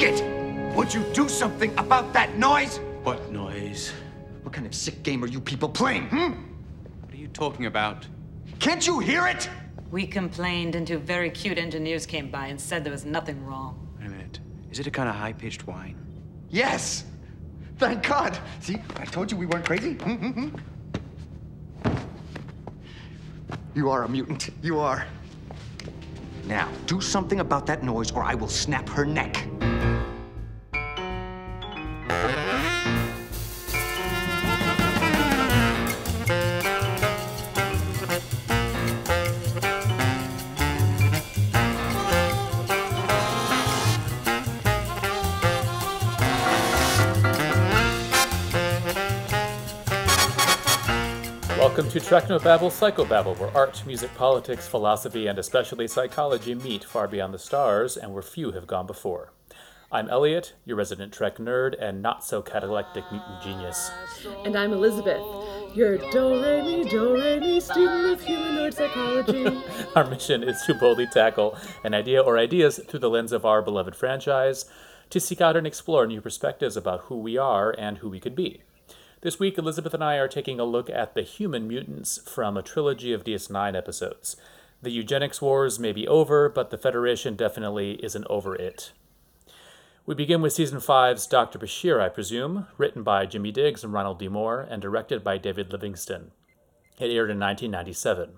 take it! Would you do something about that noise? What noise? What kind of sick game are you people playing, hmm? What are you talking about? Can't you hear it? We complained, and two very cute engineers came by and said there was nothing wrong. Wait a minute. Is it a kind of high pitched whine? Yes! Thank God! See, I told you we weren't crazy. Hmm, hmm, hmm. You are a mutant. You are. Now, do something about that noise or I will snap her neck. Technobabble Psychobabble, where art, music, politics, philosophy, and especially psychology meet far beyond the stars and where few have gone before. I'm Elliott, your resident Trek nerd and not so catalectic mutant genius. And I'm Elizabeth, your do re mi do re mi student of humanoid psychology. Our mission is to boldly tackle an idea or ideas through the lens of our beloved franchise, to seek out and explore new perspectives about who we are and who we could be. This week, Elizabeth and I are taking a look at the human mutants from a trilogy of DS9 episodes. The eugenics wars may be over, but the Federation definitely isn't over it. We begin with Season 5's Dr. Bashir, I presume, written by Jimmy Diggs and Ronald D. Moore, and directed by David Livingston. It aired in 1997.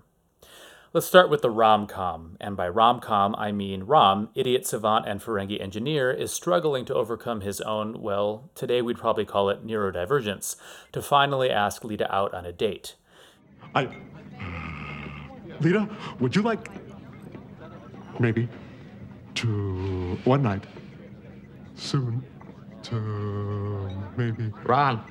Let's start with the rom com, and by rom com I mean Rom, idiot savant and Ferengi engineer, is struggling to overcome his own, well, today we'd probably call it neurodivergence, to finally ask Leeta out on a date. I. Leeta, would you like. maybe. to. one night. soon. to. maybe. Rom,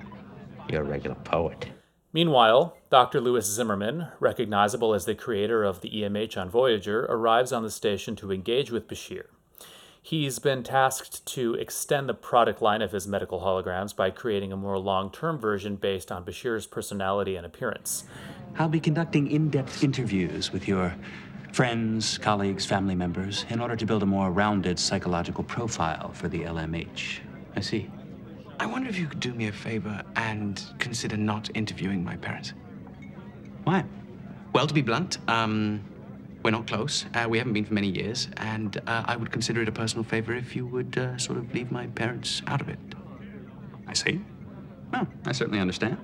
you're a regular poet. Meanwhile, Dr. Lewis Zimmerman, recognizable as the creator of the EMH on Voyager, arrives on the station to engage with Bashir. He's been tasked to extend the product line of his medical holograms by creating a more long term version based on Bashir's personality and appearance. I'll be conducting in depth interviews with your friends, colleagues, family members in order to build a more rounded psychological profile for the LMH. I see. I wonder if you could do me a favor and consider not interviewing my parents. Why? Well, to be blunt, um, we're not close. Uh, we haven't been for many years, and uh, I would consider it a personal favor if you would uh, sort of leave my parents out of it. I see. Well, I certainly understand.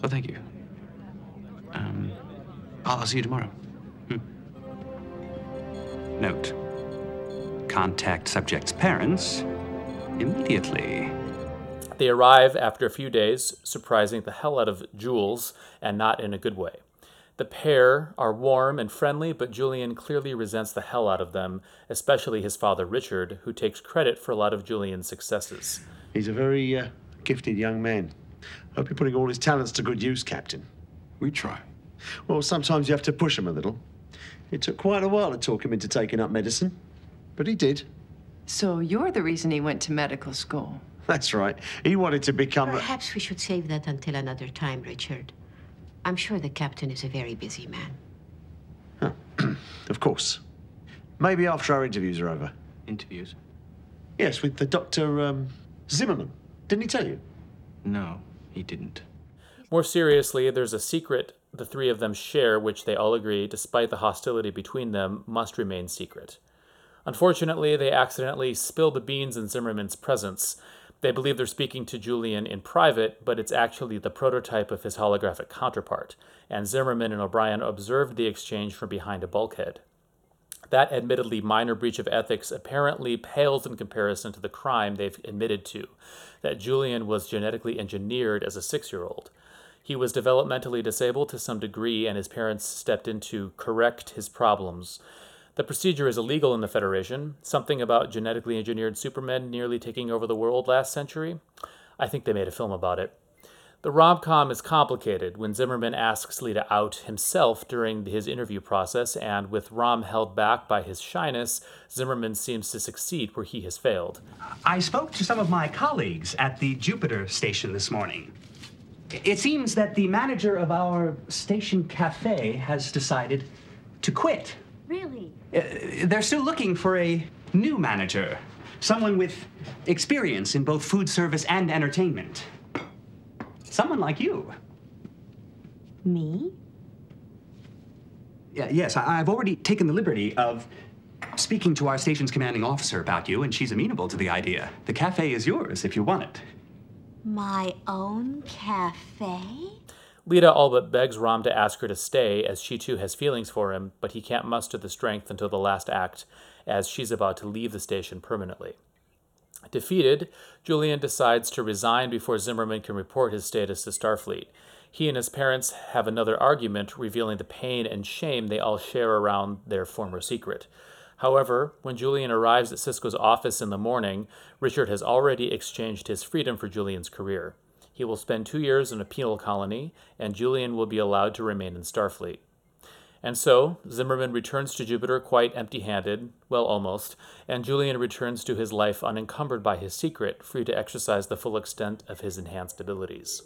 Well, thank you. Um, I'll, I'll see you tomorrow. Hmm. Note contact subject's parents immediately. They arrive after a few days, surprising the hell out of Jules, and not in a good way. The pair are warm and friendly, but Julian clearly resents the hell out of them, especially his father Richard, who takes credit for a lot of Julian's successes. He's a very uh, gifted young man. Hope you're putting all his talents to good use, Captain. We try. Well, sometimes you have to push him a little. It took quite a while to talk him into taking up medicine, but he did. So you're the reason he went to medical school. That's right. He wanted to become. Perhaps we should save that until another time, Richard. I'm sure the captain is a very busy man. Huh. of course. Maybe after our interviews are over. Interviews? Yes, with the Dr. Um, Zimmerman. Didn't he tell you? No, he didn't. More seriously, there's a secret the three of them share, which they all agree, despite the hostility between them, must remain secret. Unfortunately, they accidentally spill the beans in Zimmerman's presence, they believe they're speaking to Julian in private, but it's actually the prototype of his holographic counterpart, and Zimmerman and O'Brien observed the exchange from behind a bulkhead. That admittedly minor breach of ethics apparently pales in comparison to the crime they've admitted to that Julian was genetically engineered as a six year old. He was developmentally disabled to some degree, and his parents stepped in to correct his problems. The procedure is illegal in the Federation, something about genetically engineered supermen nearly taking over the world last century. I think they made a film about it. The rom com is complicated when Zimmerman asks Leeta out himself during his interview process, and with Rom held back by his shyness, Zimmerman seems to succeed where he has failed. I spoke to some of my colleagues at the Jupiter station this morning. It seems that the manager of our station cafe has decided to quit. Really? Uh, they're still looking for a new manager. Someone with experience in both food service and entertainment. Someone like you. Me? Yeah, yes, I, I've already taken the liberty of speaking to our station's commanding officer about you, and she's amenable to the idea. The cafe is yours if you want it. My own cafe? Leeta all but begs Rom to ask her to stay, as she too has feelings for him, but he can't muster the strength until the last act, as she's about to leave the station permanently. Defeated, Julian decides to resign before Zimmerman can report his status to Starfleet. He and his parents have another argument, revealing the pain and shame they all share around their former secret. However, when Julian arrives at Sisko's office in the morning, Richard has already exchanged his freedom for Julian's career. He will spend two years in a penal colony, and Julian will be allowed to remain in Starfleet. And so, Zimmerman returns to Jupiter quite empty handed, well, almost, and Julian returns to his life unencumbered by his secret, free to exercise the full extent of his enhanced abilities.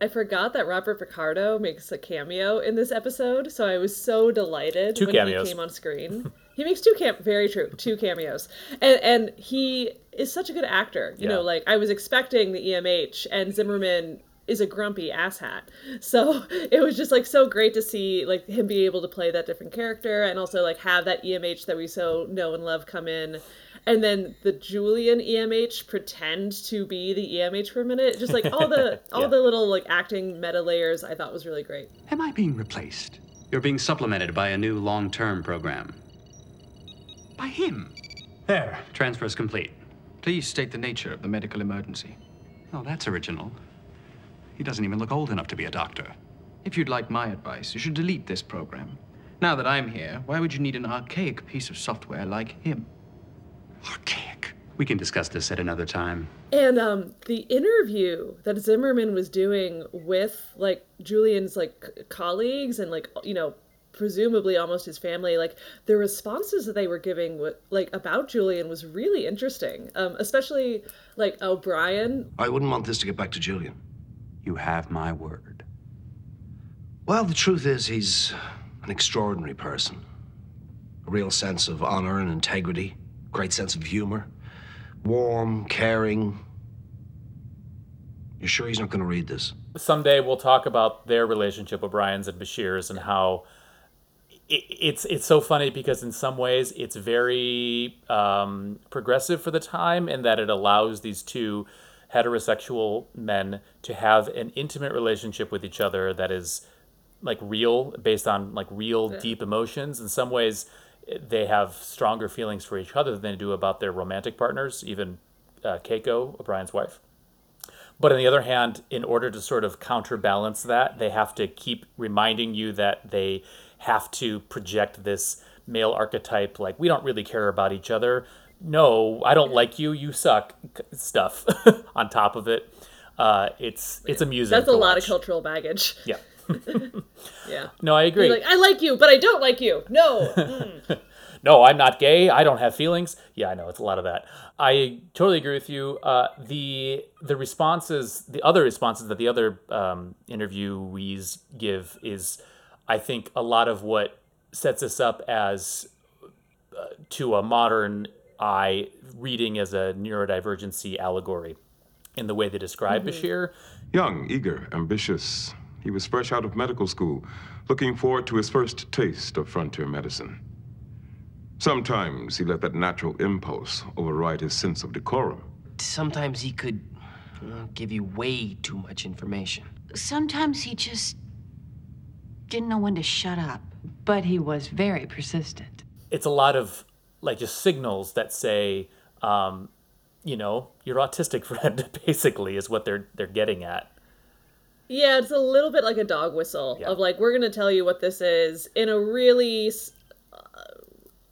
I forgot that Robert Picardo makes a cameo in this episode, so I was so delighted Two when cameos. he came on screen. he makes two cam very true, two cameos. And and he is such a good actor. You know, like I was expecting the EMH and Zimmerman is a grumpy asshat. So it was just like so great to see like him be able to play that different character and also like have that EMH that we so know and love come in. And then the Julian EMH pretend to be the EMH for a minute. Just like all the all the little like acting meta layers I thought was really great. Am I being replaced? You're being supplemented by a new long term program. By him. There, transfer's complete. Please state the nature of the medical emergency. Oh, that's original. He doesn't even look old enough to be a doctor. If you'd like my advice, you should delete this program. Now that I'm here, why would you need an archaic piece of software like him? Archaic. We can discuss this at another time. And um, the interview that Zimmerman was doing with like Julian's like c- colleagues and like you know presumably almost his family, like the responses that they were giving wa- like about Julian was really interesting. Um, especially like O'Brien. I wouldn't want this to get back to Julian. You have my word. Well, the truth is, he's an extraordinary person. A real sense of honor and integrity, great sense of humor, warm, caring. You're sure he's not going to read this? Someday we'll talk about their relationship, O'Brien's and Bashir's, and how it, it's it's so funny because in some ways it's very um, progressive for the time, in that it allows these two heterosexual men to have an intimate relationship with each other that is like real, based on like real Yeah. deep emotions. In some ways, they have stronger feelings for each other than they do about their romantic partners, even uh, Keiko, O'Brien's wife. But on the other hand, in order to sort of counterbalance that, they have to keep reminding you that they have to project this male archetype, like, we don't really care about each other. No, I don't like you, you suck stuff on top of it. Uh, it's it's amusing. That's a lot watch. of cultural baggage. Yeah. Yeah. No, I agree. Like I like you, but I don't like you. No. Mm. no, I'm not gay. I don't have feelings. Yeah, I know it's a lot of that. I totally agree with you. Uh, the the responses, the other responses that the other um, interviewees give is, I think, a lot of what sets us up as uh, to a modern eye reading as a neurodivergency allegory in the way they describe Mhm. Bashir. Young, eager, ambitious. He was fresh out of medical school, looking forward to his first taste of frontier medicine. Sometimes he let that natural impulse override his sense of decorum. Sometimes he could uh, give you way too much information. Sometimes he just didn't know when to shut up. But he was very persistent. it's a lot of like just signals that say, um, you know, your autistic friend basically is what they're they're getting at. Yeah, it's a little bit like a dog whistle of like we're gonna tell you what this is in a really uh,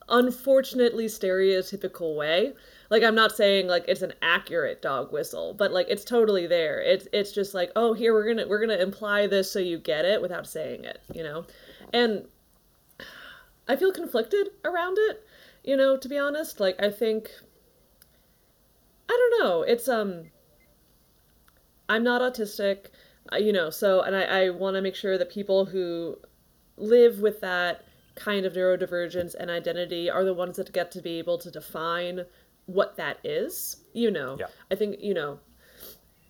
unfortunately stereotypical way. Like I'm not saying like it's an accurate dog whistle, but like it's totally there. It's it's just like oh here we're gonna we're gonna imply this so you get it without saying it, you know, and I feel conflicted around it, you know, to be honest. Like I think I don't know. It's um I'm not autistic, uh, you know, so, and I, I want to make sure that people who live with that kind of neurodivergence and identity are the ones that get to be able to define what that is you know yeah. i think you know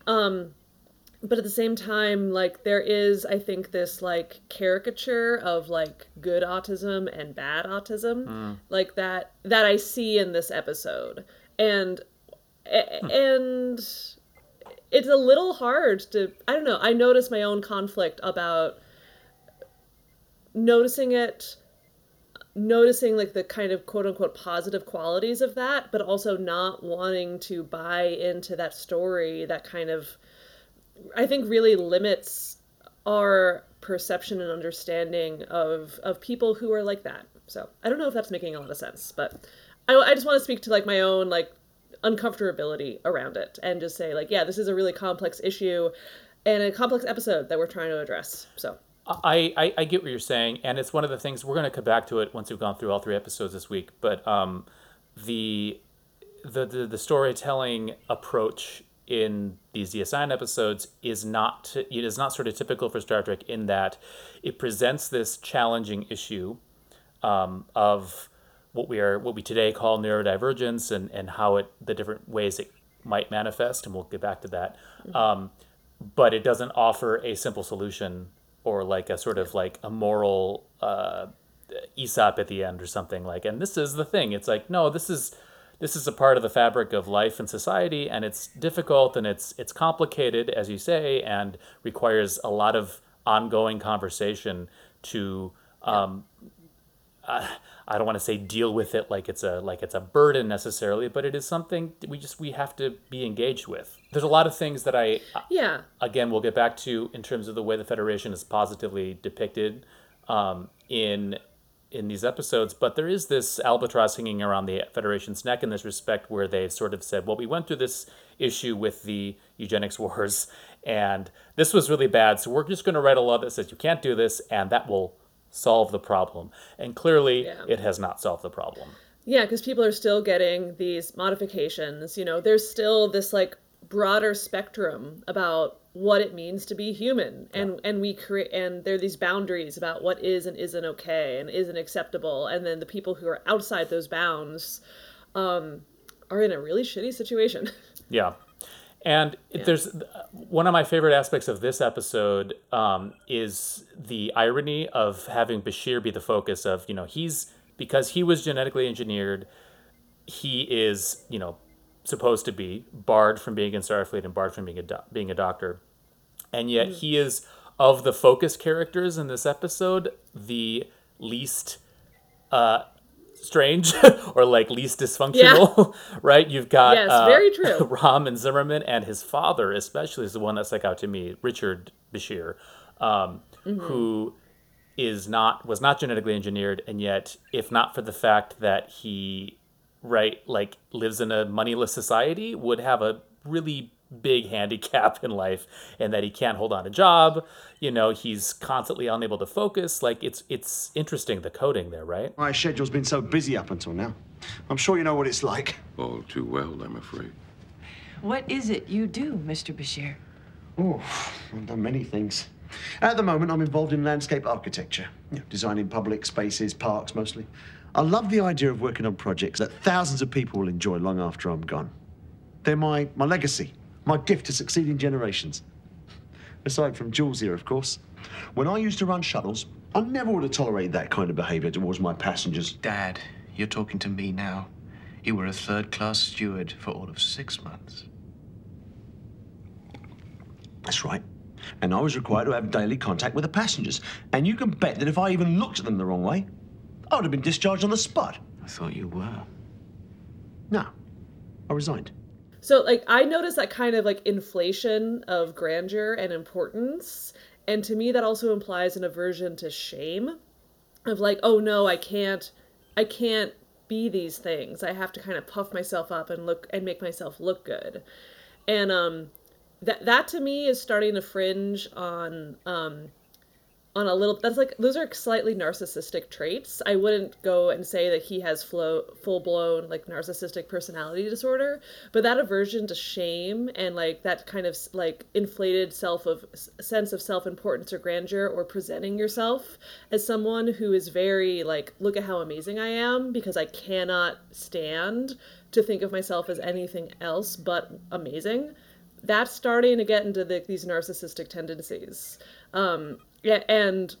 um but at the same time like there is i think this like caricature of like good autism and bad autism mm. like that that i see in this episode and hmm. and it's a little hard to i don't know i notice my own conflict about noticing it noticing like the kind of quote unquote positive qualities of that but also not wanting to buy into that story that kind of i think really limits our perception and understanding of of people who are like that. So i don't know if that's making a lot of sense but i, I just want to speak to like my own like uncomfortability around it and just say like yeah this is a really complex issue and a complex episode that we're trying to address. So I, I, I get what you're saying, and it's one of the things we're going to come back to it once we've gone through all three episodes this week. But um, the, the the the storytelling approach in these DS9 episodes is not it is not sort of typical for Star Trek in that it presents this challenging issue um, of what we are what we today call neurodivergence and and how it the different ways it might manifest, and we'll get back to that. Mm-hmm. Um, but it doesn't offer a simple solution or like a sort of like a moral uh, Aesop at the end or something like. And this is the thing. It's like no, this is this is a part of the fabric of life and society, and it's difficult and it's it's complicated, as you say, and requires a lot of ongoing conversation to. Um, uh, I don't want to say deal with it like it's a like it's a burden necessarily, but it is something we just we have to be engaged with. There's a lot of things that I yeah again we'll get back to in terms of the way the Federation is positively depicted um, in in these episodes, but there is this albatross hanging around the Federation's neck in this respect, where they've sort of said, well, we went through this issue with the eugenics wars, and this was really bad, so we're just going to write a law that says you can't do this, and that will solve the problem. And clearly, yeah. it has not solved the problem. Yeah, because people are still getting these modifications. You know, there's still this like broader spectrum about what it means to be human and yeah. and we create and there are these boundaries about what is and isn't okay and isn't acceptable and then the people who are outside those bounds um, are in a really shitty situation yeah and yeah. there's one of my favorite aspects of this episode um, is the irony of having Bashir be the focus of, you know, he's because he was genetically engineered, he is, you know, supposed to be barred from being in Starfleet and barred from being a do- being a doctor, and yet he is of the focus characters in this episode the least uh, strange or like least dysfunctional, yeah. right? You've got yes, uh, very true. Rom and Zimmerman, and his father, especially, is the one that stuck out to me, Richard Bashir, um, mm-hmm. who is not was not genetically engineered, and yet, if not for the fact that he, right, like lives in a moneyless society, would have a really big handicap in life and that he can't hold on a job you know he's constantly unable to focus. Like it's it's interesting the coding there right? My schedule's been so busy up until now. I'm sure you know what it's like. All too well i'm afraid. What is it you do mr bashir? Oh i've done many things. At the moment i'm involved in landscape architecture. You know, designing public spaces parks mostly i love the idea of working on projects that thousands of people will enjoy long after i'm gone they're my, my legacy my gift to succeeding generations. Aside from Jules here, of course. When I used to run shuttles, I never would have tolerated that kind of behavior towards my passengers. Dad, you're talking to me now. You were a third class steward for all of six months. That's right. And I was required to have daily contact with the passengers. And you can bet that if I even looked at them the wrong way, I would have been discharged on the spot. I thought you were. No. I resigned. So like I noticed that kind of like inflation of grandeur and importance. And to me that also implies an aversion to shame of like, oh no, I can't I can't be these things. I have to kind of puff myself up and look and make myself look good. And um that that to me is starting to fringe on um on a little that's like those are slightly narcissistic traits. I wouldn't go and say that he has flow, full-blown like narcissistic personality disorder but that aversion to shame and like that kind of like inflated self of sense of self-importance or grandeur or presenting yourself as someone who is very like look at how amazing i am because i cannot stand to think of myself as anything else but amazing that's starting to get into the, these narcissistic tendencies. Um, yeah, and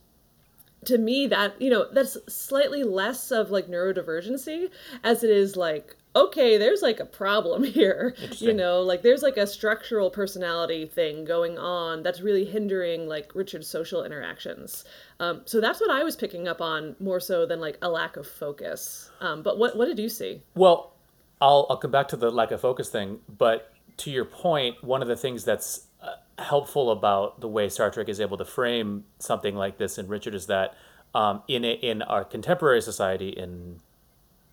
to me that you know that's slightly less of like neurodivergency as it is like okay there's like a problem here you know? Like there's like a structural personality thing going on that's really hindering like richard's social interactions. Um, so that's what i was picking up on more so than like a lack of focus. Um, but what, what did you see? Well I'll, I'll come back to the lack of focus thing but to your point one of the things that's helpful about the way Star Trek is able to frame something like this in Richard is that um, in a, in our contemporary society, in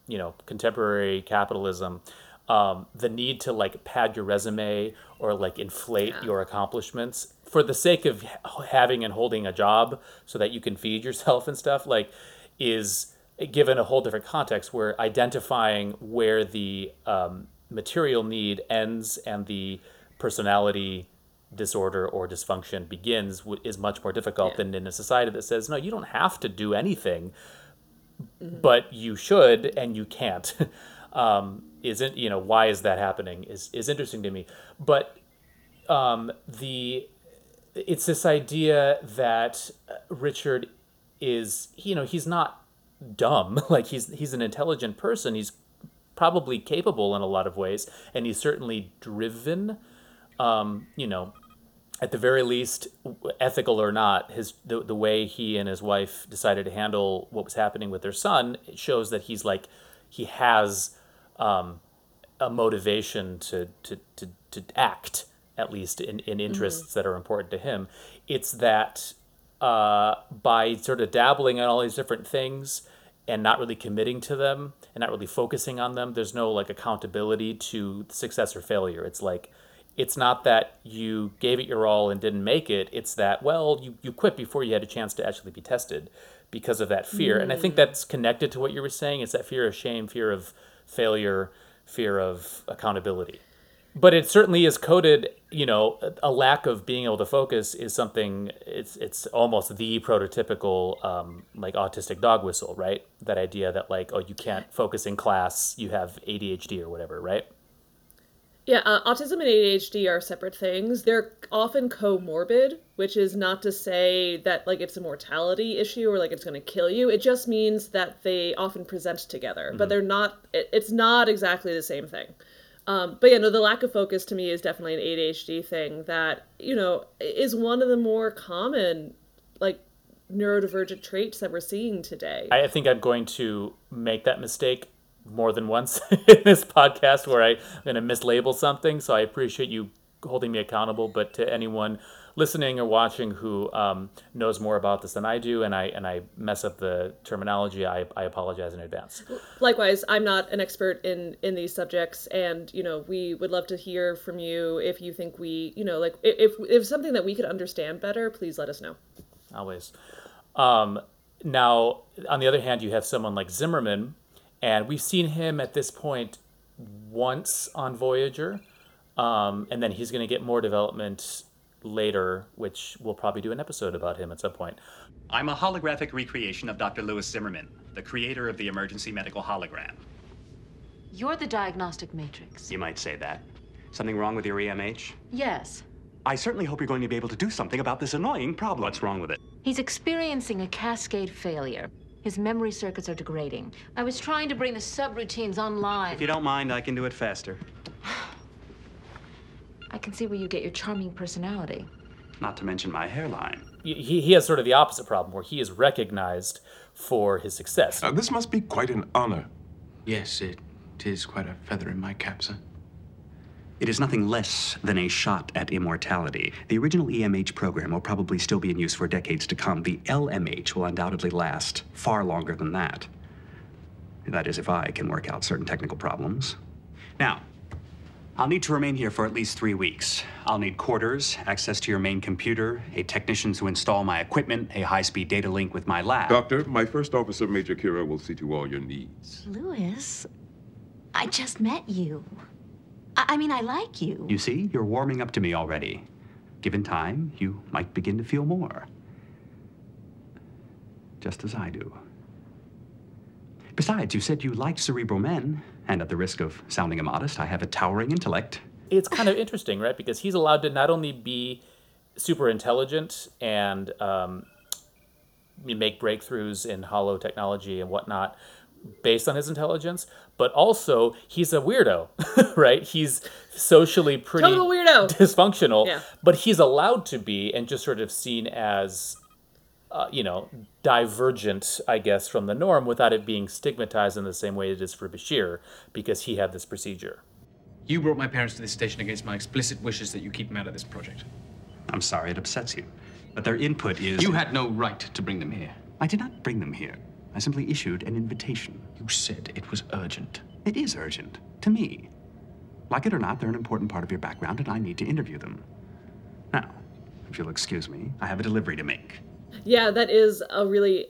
you know contemporary capitalism, um, the need to like pad your resume or like inflate yeah. your accomplishments for the sake of having and holding a job so that you can feed yourself and stuff like is given a whole different context where identifying where the um, material need ends and the personality disorder or dysfunction begins is much more difficult yeah. than in a society that says no you don't have to do anything mm-hmm. but you should and you can't um, isn't you know why is that happening is is interesting to me but um, the it's this idea that Richard is you know he's not dumb like he's he's an intelligent person he's probably capable in a lot of ways and he's certainly driven um, you know at the very least, ethical or not, his the, the way he and his wife decided to handle what was happening with their son shows that he's like he has um, a motivation to, to, to, to act at least in, in interests mm-hmm. that are important to him. It's that uh, by sort of dabbling in all these different things and not really committing to them and not really focusing on them, there's no like accountability to success or failure. It's like it's not that you gave it your all and didn't make it. It's that, well, you, you quit before you had a chance to actually be tested because of that fear. Mm. And I think mm. that's connected to what you were saying. It's that fear of shame, fear of failure, fear of accountability. But it certainly is coded, you know, a lack of being able to focus is something, it's, it's almost the prototypical, um, like, autistic dog whistle, right? That idea that, like, oh, you can't focus in class, you have ADHD or whatever, right? Yeah, uh, autism and ADHD are separate things. They're often comorbid, which is not to say that like it's a mortality issue or like it's going to kill you. It just means that they often present together, mm-hmm. but they're not. It, it's not exactly the same thing. Um, but yeah, no, the lack of focus to me is definitely an ADHD thing that you know is one of the more common like neurodivergent traits that we're seeing today. I think I'm going to make that mistake more than once in this podcast where I'm going to mislabel something. So I appreciate you holding me accountable. But to anyone listening or watching who um, knows more about this than I do, and I and I mess up the terminology, I, I apologize in advance. Likewise, I'm not an expert in in these subjects, and you know we would love to hear from you if you think we, you know, like if if something that we could understand better, please let us know. Always. Um, now, on the other hand, you have someone like Zimmerman and we've seen him at this point once on Voyager, um, and then he's going to get more development later, which we'll probably do an episode about him at some point. I'm a holographic recreation of Dr. Lewis Zimmerman, the creator of the emergency medical hologram. You're the diagnostic matrix. You might say that. Something wrong with your EMH? Yes. I certainly hope you're going to be able to do something about this annoying problem. What's wrong with it? He's experiencing a cascade failure. His memory circuits are degrading. I was trying to bring the subroutines online. If you don't mind, I can do it faster. I can see where you get your charming personality. Not to mention my hairline. He, he has sort of the opposite problem, where he is recognized for his success. Uh, this must be quite an honor. Yes, it is quite a feather in my cap, sir. It is nothing less than a shot at immortality. The original EMH program will probably still be in use for decades to come. The LMH will undoubtedly last far longer than that. That is, if I can work out certain technical problems. Now, I'll need to remain here for at least three weeks. I'll need quarters, access to your main computer, a technician to install my equipment, a high speed data link with my lab. Doctor, my first officer, Major Kira, will see to all your needs. Lewis, I just met you. I, I mean, I like you. You see, you're warming up to me already. Given time, you might begin to feel more. Just as I do. Besides, you said you liked cerebral men, and at the risk of sounding immodest, I have a towering intellect. It's kind of interesting, right? Because he's allowed to not only be super intelligent and um, make breakthroughs in holo technology and whatnot based on his intelligence, but also he's a weirdo, right? He's socially pretty Total weirdo. dysfunctional, Yeah. but he's allowed to be and just sort of seen as uh, you know, divergent, I guess, from the norm without it being stigmatized in the same way it is for Bashir because he had this procedure. You brought my parents to this station against my explicit wishes that you keep them out of this project. I'm sorry it upsets you, but their input is. You had no right to bring them here. I did not bring them here. I simply issued an invitation. You said it was urgent. It is urgent. To me. Like it or not, they're an important part of your background, and I need to interview them. Now, if you'll excuse me, I have a delivery to make. Yeah, that is a really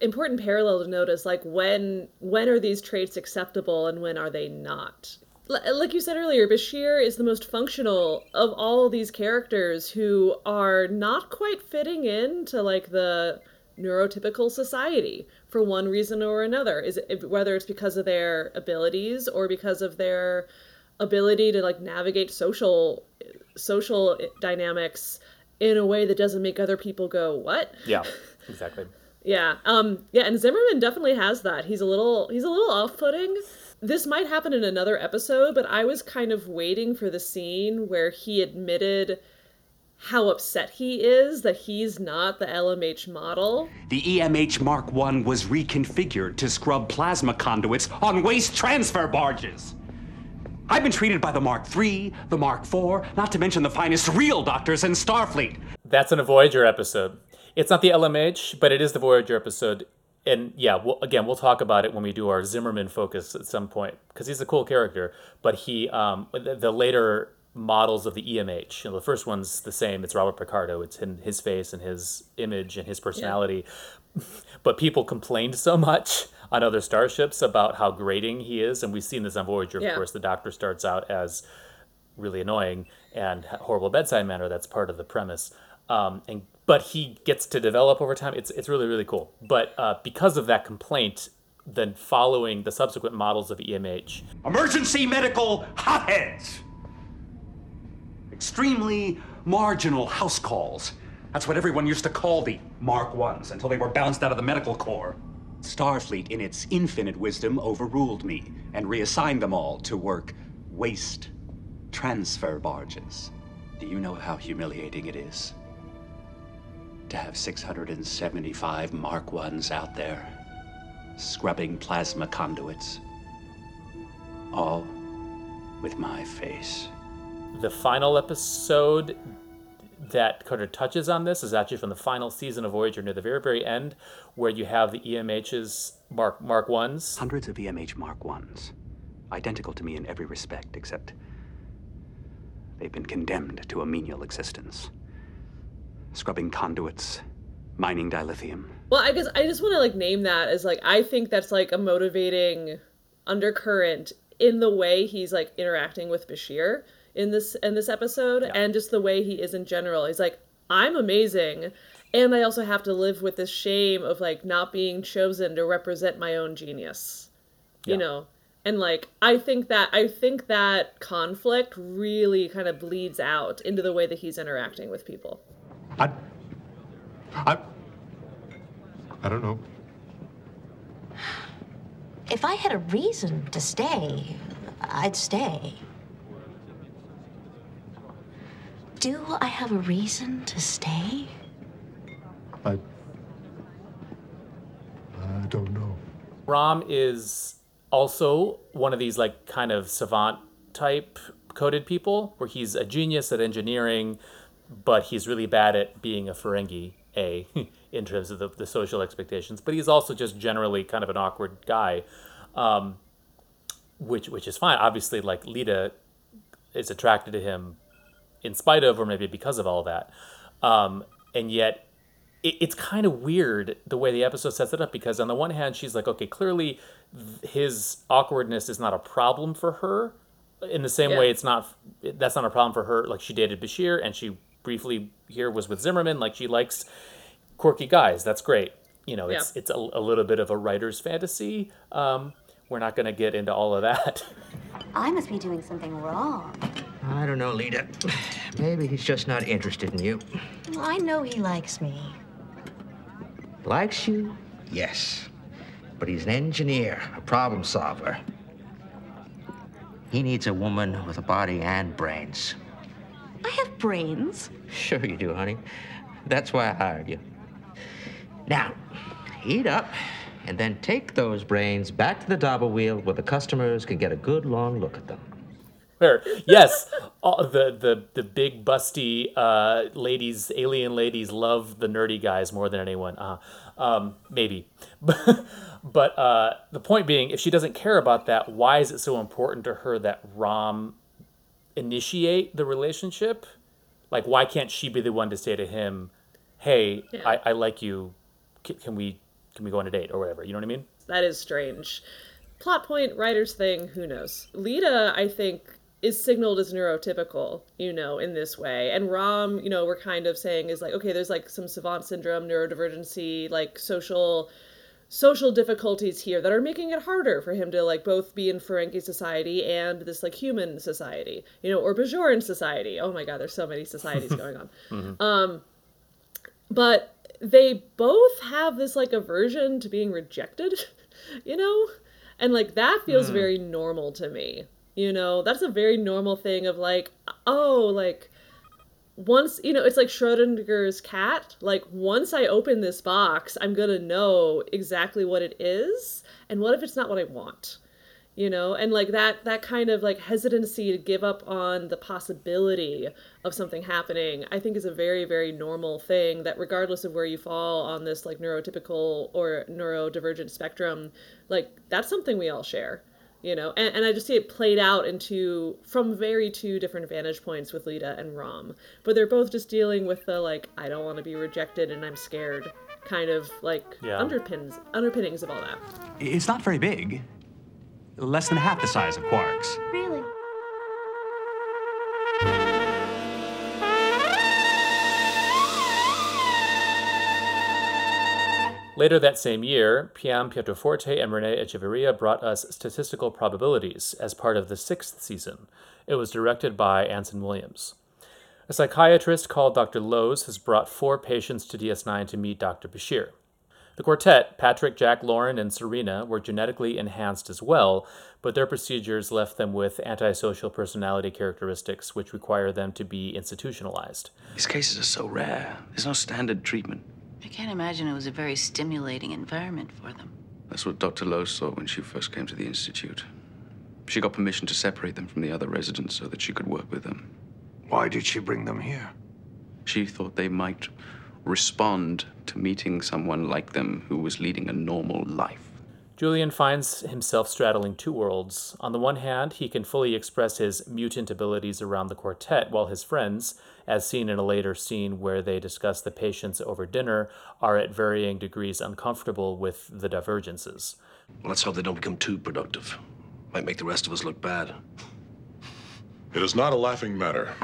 important parallel to notice. Like when when are these traits acceptable and when are they not? L- like you said earlier, Bashir is the most functional of all these characters who are not quite fitting into like the neurotypical society for one reason or another. Is it whether it's because of their abilities or because of their ability to like navigate social social eh, dynamics in a way that doesn't make other people go, "What?" Yeah, exactly. Yeah. Um yeah, and Zimmerman definitely has that. He's a little he's a little off-putting. This might happen in another episode, but I was kind of waiting for the scene where he admitted how upset he is that he's not the LMH model. The EMH Mark I was reconfigured to scrub plasma conduits on waste transfer barges. I've been treated by the Mark III, the Mark IV, not to mention the finest real doctors in Starfleet. That's in a Voyager episode. It's not the LMH, but it is the Voyager episode. And yeah, we'll, again, we'll talk about it when we do our Zimmerman focus at some point because he's a cool character. But he, um, the, the later models of the EMH, you know, the first one's the same. It's Robert Picardo. It's in his face and his image and his personality. But people complained so much on other starships about how grating he is, and we've seen this on Voyager. Of Yeah. course, the Doctor starts out as really annoying and horrible bedside manner. That's part of the premise. Um, and but he gets to develop over time. It's it's really really cool. But uh, because of that complaint, then following the subsequent models of EMH, Emergency medical hotheads. Extremely marginal house calls. That's what everyone used to call the Mark Ones until they were bounced out of the medical corps. Starfleet, in its infinite wisdom, overruled me and reassigned them all to work waste transfer barges. Do you know how humiliating it is to have 675 Mark Ones out there scrubbing plasma conduits? All with my face. the final episode that kind of touches on this is actually from the final season of Voyager near the very very end, where you have the EMH's Mark Mark ones. Hundreds of EMH Mark Ones, identical to me in every respect, except they've been condemned to a menial existence. Scrubbing conduits, mining dilithium. Well, I guess I just want to like name that as like I think that's like a motivating undercurrent in the way he's like interacting with Bashir in this in this episode and just the way he is in general. He's like I'm amazing and I also have to live with this shame of like not being chosen to represent my own genius. You know. And like I think that I think that conflict really kind of bleeds out into the way that he's interacting with people. I. I. I don't know. If I had a reason to stay, I'd stay. Do I have a reason to stay? I. I don't know. Rom is also one of these like kind of savant type coded people where he's a genius at engineering, but he's really bad at being a Ferengi, A, in terms of the, the social expectations. But he's also just generally kind of an awkward guy, um, which which is fine. Obviously, like Leeta is attracted to him in spite of or maybe because of all of that. Um, and yet it, it's kind of weird the way the episode sets it up because on the one hand she's like okay clearly th- his awkwardness is not a problem for her in the same Yeah. way it's not that's not a problem for her like she dated Bashir and she briefly here was with Zimmerman like she likes quirky guys that's great you know it's it's a, a little bit of a writer's fantasy um, we're not going to get into all of that I must be doing something wrong. I don't know, Leeta. Maybe he's just not interested in you. Well, I know he likes me. Likes you? Yes. But he's an engineer, a problem solver. He needs a woman with a body and brains. I have brains. Sure you do, honey. That's why I hired you. Now, eat up and then take those brains back to the dabo wheel where the customers can get a good long look at them. Where yes, all the the the big busty uh, ladies, alien ladies, love the nerdy guys more than anyone. Uh, um, maybe, but uh, the point being, if she doesn't care about that, why is it so important to her that Rom initiate the relationship? Like, why can't she be the one to say to him, "Hey, Yeah. I, I like you. Can, can we can we go on a date or whatever?" You know what I mean? That is strange. Plot point, writer's thing, who knows? Leeta, I think, is signaled as neurotypical, you know, in this way. And Rom, you know, we're kind of saying is like, okay, there's like some savant syndrome, neurodivergency, like social social difficulties here that are making it harder for him to like both be in Ferengi society and this like human society, you know, or Bajoran society. Oh my god, there's so many societies going on. Um, but they both have this like aversion to being rejected, you know? And like that feels Hmm. very normal to me. You know, that's a very normal thing of like, oh, like once, you know, it's like Schrodinger's cat. Like once I open this box, I'm going to know exactly what it is and what if it's not what I want? you know and like that that kind of like hesitancy to give up on the possibility of something happening i think is a very very normal thing that regardless of where you fall on this like neurotypical or neurodivergent spectrum like that's something we all share you know and, and i just see it played out into from very two different vantage points with Leeta and rom but they're both just dealing with the like i don't want to be rejected and i'm scared kind of like Yeah. underpins underpinnings of all that It's not very big. Less than half the size of Quark's. Really? Later that same year, Pam Pietroforte and Rene Echevarria brought us Statistical Probabilities as part of the sixth season. It was directed by Anson Williams. A psychiatrist called Dr. Loews has brought four patients to DS9 to meet Dr. Bashir. The quartet, Patrick, Jack, Lauren, and Sarina, were genetically enhanced as well, but their procedures left them with antisocial personality characteristics which require them to be institutionalized. These cases are so rare. There's no standard treatment. I can't imagine it was a very stimulating environment for them. That's what Dr. Lowe saw when she first came to the Institute. She got permission to separate them from the other residents so that she could work with them. Why did she bring them here? She thought they might respond to meeting someone like them who was leading a normal life. Julian finds himself straddling two worlds. On the one hand, he can fully express his mutant abilities around the quartet, while his friends, as seen in a later scene where they discuss the patients over dinner, are at varying degrees uncomfortable with the divergences. Let's hope they don't become too productive. Might make the rest of us look bad. It is not a laughing matter.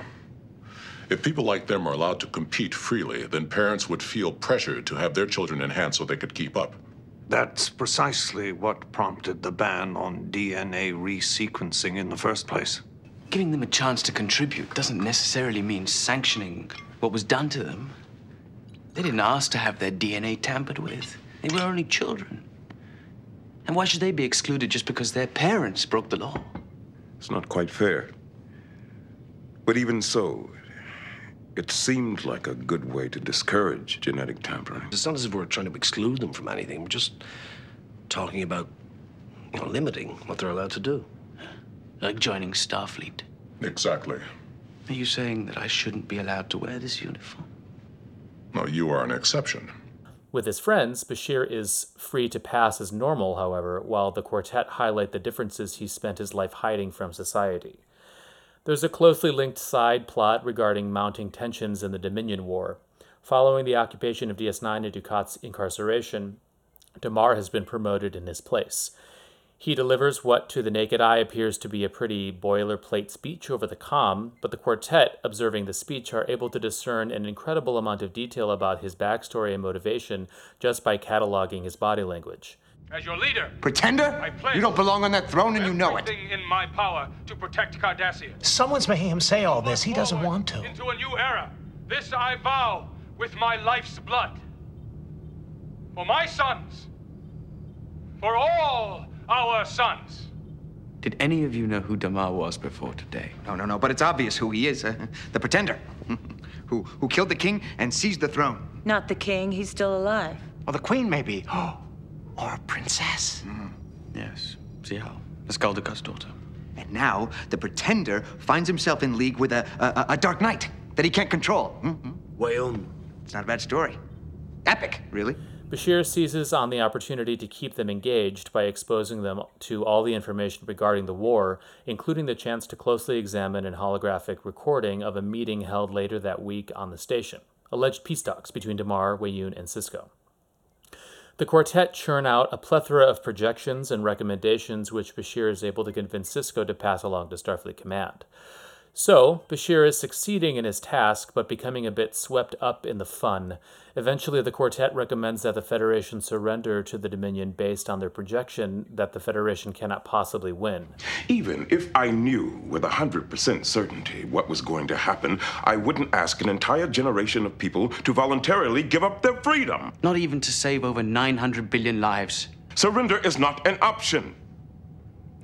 If people like them are allowed to compete freely, then parents would feel pressured to have their children enhanced so they could keep up. That's precisely what prompted the ban on DNA resequencing in the first place. Giving them a chance to contribute doesn't necessarily mean sanctioning what was done to them. They didn't ask to have their DNA tampered with. They were only children. And why should they be excluded just because their parents broke the law? It's not quite fair. But even so, it seemed like a good way to discourage genetic tampering. It's not as if we're trying to exclude them from anything. We're just talking about, you know, limiting what they're allowed to do. Like joining Starfleet. Exactly. Are you saying that I shouldn't be allowed to wear this uniform? No, you are an exception. With his friends, Bashir is free to pass as normal, however, while the quartet highlight the differences he spent his life hiding from society. There's a closely linked side plot regarding mounting tensions in the Dominion War. Following the occupation of DS9 and Dukat's incarceration, Damar has been promoted in his place. He delivers what to the naked eye appears to be a pretty boilerplate speech over the com, but the quartet, observing the speech, are able to discern an incredible amount of detail about his backstory and motivation just by cataloging his body language. As your leader, Pretender? I pledge You don't belong on that throne and you know it. everything in my power to protect Cardassia Someone's making him say all this. He doesn't want to. into a new era. This I vow with my life's blood. For my sons. For all our sons. Did any of you know who Damar was before today? No, no, no, but it's obvious who he is. Uh, the pretender. who, who killed the king and seized the throne. Not the king, he's still alive. Or the queen, maybe. or a princess. Yes. Ziyal, the Skaldak's daughter. And now the pretender finds himself in league with a, a, a dark knight that he can't control. Mm-hmm. Well, It's not a bad story. Epic, really. Bashir seizes on the opportunity to keep them engaged by exposing them to all the information regarding the war, including the chance to closely examine an holographic recording of a meeting held later that week on the station. Alleged peace talks between Damar, Weyoun, and Sisko. The quartet churn out a plethora of projections and recommendations which Bashir is able to convince Sisko to pass along to Starfleet Command. So, Bashir is succeeding in his task, but becoming a bit swept up in the fun. Eventually, the quartet recommends that the Federation surrender to the Dominion based on their projection that the Federation cannot possibly win. Even if I knew with 100% certainty what was going to happen, I wouldn't ask an entire generation of people to voluntarily give up their freedom. Not even to save over 900 billion lives. Surrender is not an option.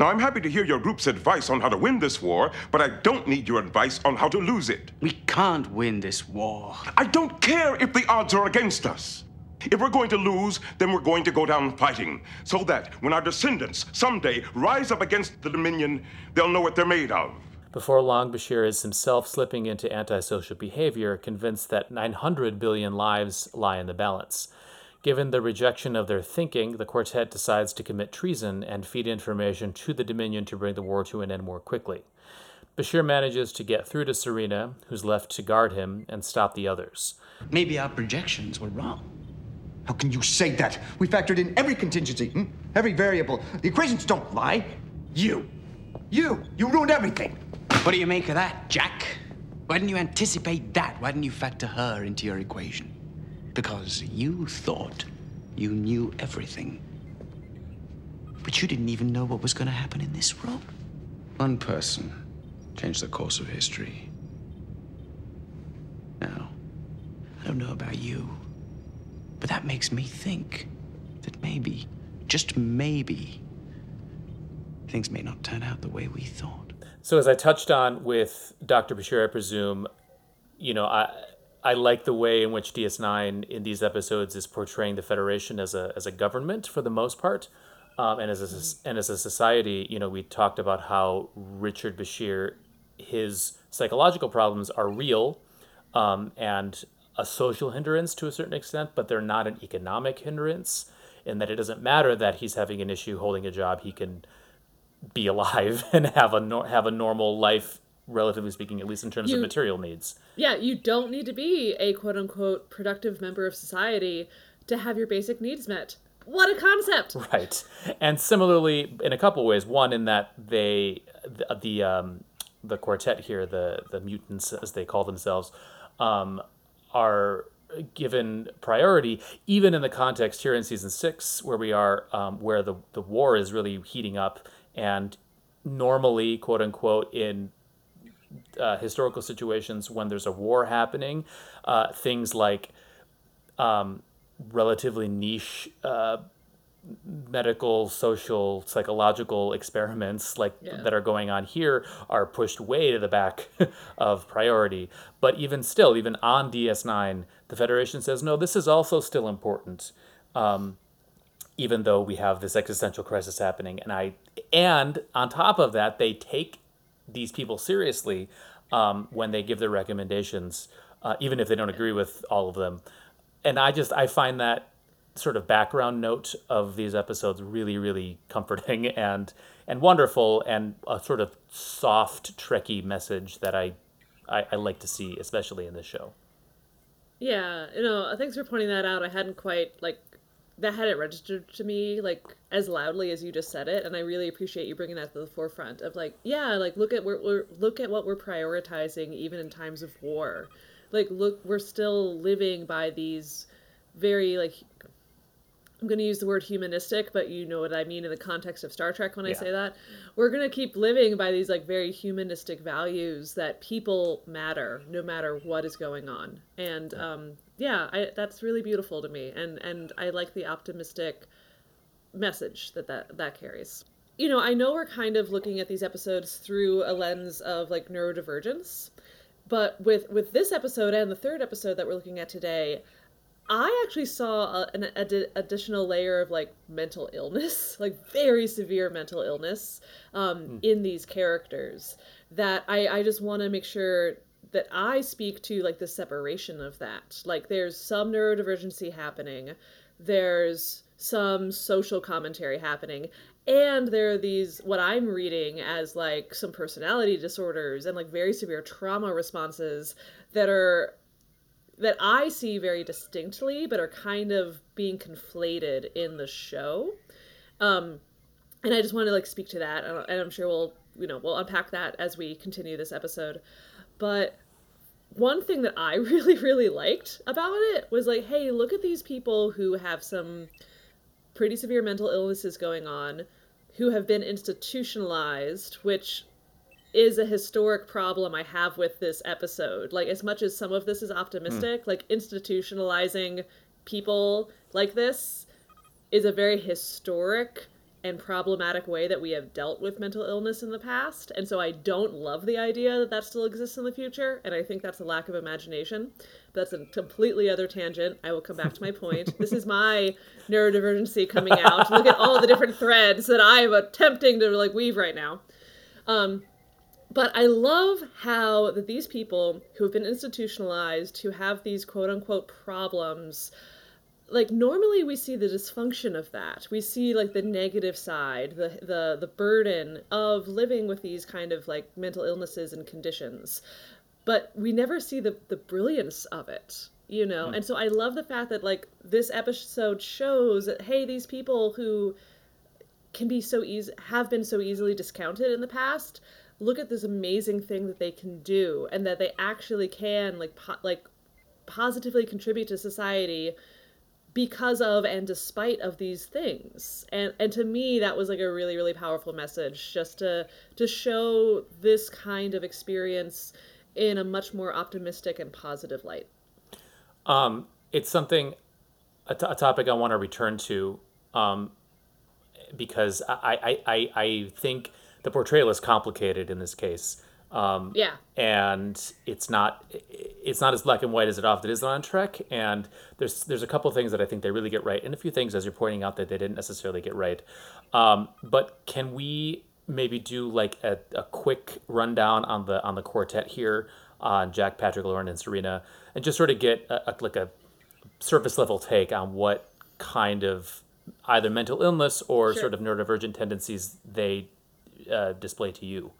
Now, I'm happy to hear your group's advice on how to win this war, but I don't need your advice on how to lose it. We can't win this war. I don't care if the odds are against us. If we're going to lose, then we're going to go down fighting, so that when our descendants someday rise up against the Dominion, they'll know what they're made of. Before long, Bashir is himself slipping into antisocial behavior, convinced that 900 billion lives lie in the balance. Given the rejection of their thinking, the quartet decides to commit treason and feed information to the Dominion to bring the war to an end more quickly. Bashir manages to get through to Sarina, who's left to guard him, and stop the others. Maybe our projections were wrong. How can you say that? We factored in every contingency, hmm? every variable. The equations don't lie. You. You. You ruined everything. What do you make of that, Jack? Why didn't you anticipate that? Why didn't you factor her into your equation? Because you thought you knew everything. But you didn't even know what was going to happen in this room. One person changed the course of history. Now, I don't know about you, but that makes me think that maybe, just maybe, things may not turn out the way we thought. So, as I touched on with Dr. Bashir, I presume, you know, I. I like the way in which DS9 in these episodes is portraying the Federation as a as a government for the most part, um, and as a and as a society. You know, we talked about how Richard Bashir, his psychological problems are real, um, and a social hindrance to a certain extent, but they're not an economic hindrance. In that it doesn't matter that he's having an issue holding a job, he can be alive and have a have a normal life relatively speaking, at least in terms You- of material needs. Yeah, you don't need to be a quote unquote productive member of society to have your basic needs met. What a concept! Right. And similarly, in a couple ways, one in that they the the, um, the quartet here, the the mutants as they call themselves, um, are given priority, even in the context here in season six, where we are, um, where the the war is really heating up, and normally, quote unquote, in uh, historical situations when there's a war happening, uh, things like um, relatively niche uh, medical, social, psychological experiments like Yeah. that are going on here are pushed way to the back of priority. But even still, even on DS9, the Federation says no. This is also still important. Um, even though we have this existential crisis happening and i and on top of that they take these people seriously um, when they give their recommendations uh, even if they don't agree with all of them and i just i find that sort of background note of these episodes really, really comforting and and wonderful, and a sort of soft, trekky message that I, I, I like to see, especially in this show. Yeah, you know, thanks for pointing that out. I hadn't quite like that hadn't registered to me like as loudly as you just said it, and I really appreciate you bringing that to the forefront of like, yeah, like look at we're, we're look at what we're prioritizing even in times of war. Like, look, we're still living by these very like I'm going to use the word humanistic, but you know what I mean in the context of Star Trek when I say that. We're going to keep living by these like very humanistic values that people matter no matter what is going on. And um, yeah, I, that's really beautiful to me, and and I like the optimistic message that that that carries. You know, I know we're kind of looking at these episodes through a lens of like neurodivergence, but with with this episode and the third episode that we're looking at today, I actually saw a, an ad- additional layer of like mental illness, like very severe mental illness, um, mm. in these characters. That I I just want to make sure that I speak to like the separation of that. Like there's some neurodivergency happening, there's some social commentary happening, and there are these what I'm reading as like some personality disorders and like very severe trauma responses that are that I see very distinctly, but are kind of being conflated in the show. Um, and I just want to like speak to that, and I'm sure we'll you know we'll unpack that as we continue this episode. But one thing that I really really liked about it was like, hey, look at these people who have some pretty severe mental illnesses going on, who have been institutionalized, which is a historic problem I have with this episode. Like, as much as some of this is optimistic, mm. like institutionalizing people like this is a very historic and problematic way that we have dealt with mental illness in the past. And so I don't love the idea that that still exists in the future. And I think that's a lack of imagination. But that's a completely other tangent. I will come back to my point. this is my neurodivergency coming out. Look at all the different threads that I am attempting to like weave right now. Um, but I love how that these people who have been institutionalized, who have these quote unquote problems, like normally we see the dysfunction of that. We see like the negative side, the the the burden of living with these kind of like mental illnesses and conditions. But we never see the the brilliance of it you know mm. and so i love the fact that like this episode shows that hey these people who can be so easy have been so easily discounted in the past look at this amazing thing that they can do and that they actually can like po- like positively contribute to society because of and despite of these things and and to me that was like a really really powerful message just to to show this kind of experience in a much more optimistic and positive light um it's something a, t- a topic i want to return to um because I, I i i think the portrayal is complicated in this case. Um, yeah. And it's not it's not as black and white as it often is on Trek. And there's there's a couple things that I think they really get right, and a few things as you're pointing out that they didn't necessarily get right. Um, but can we maybe do like a, a quick rundown on the on the quartet here on Jack, Patrick, Lauren, and Sarina, and just sort of get a, a, like a surface level take on what kind of either mental illness or sure. sort of neurodivergent tendencies they uh, display to you?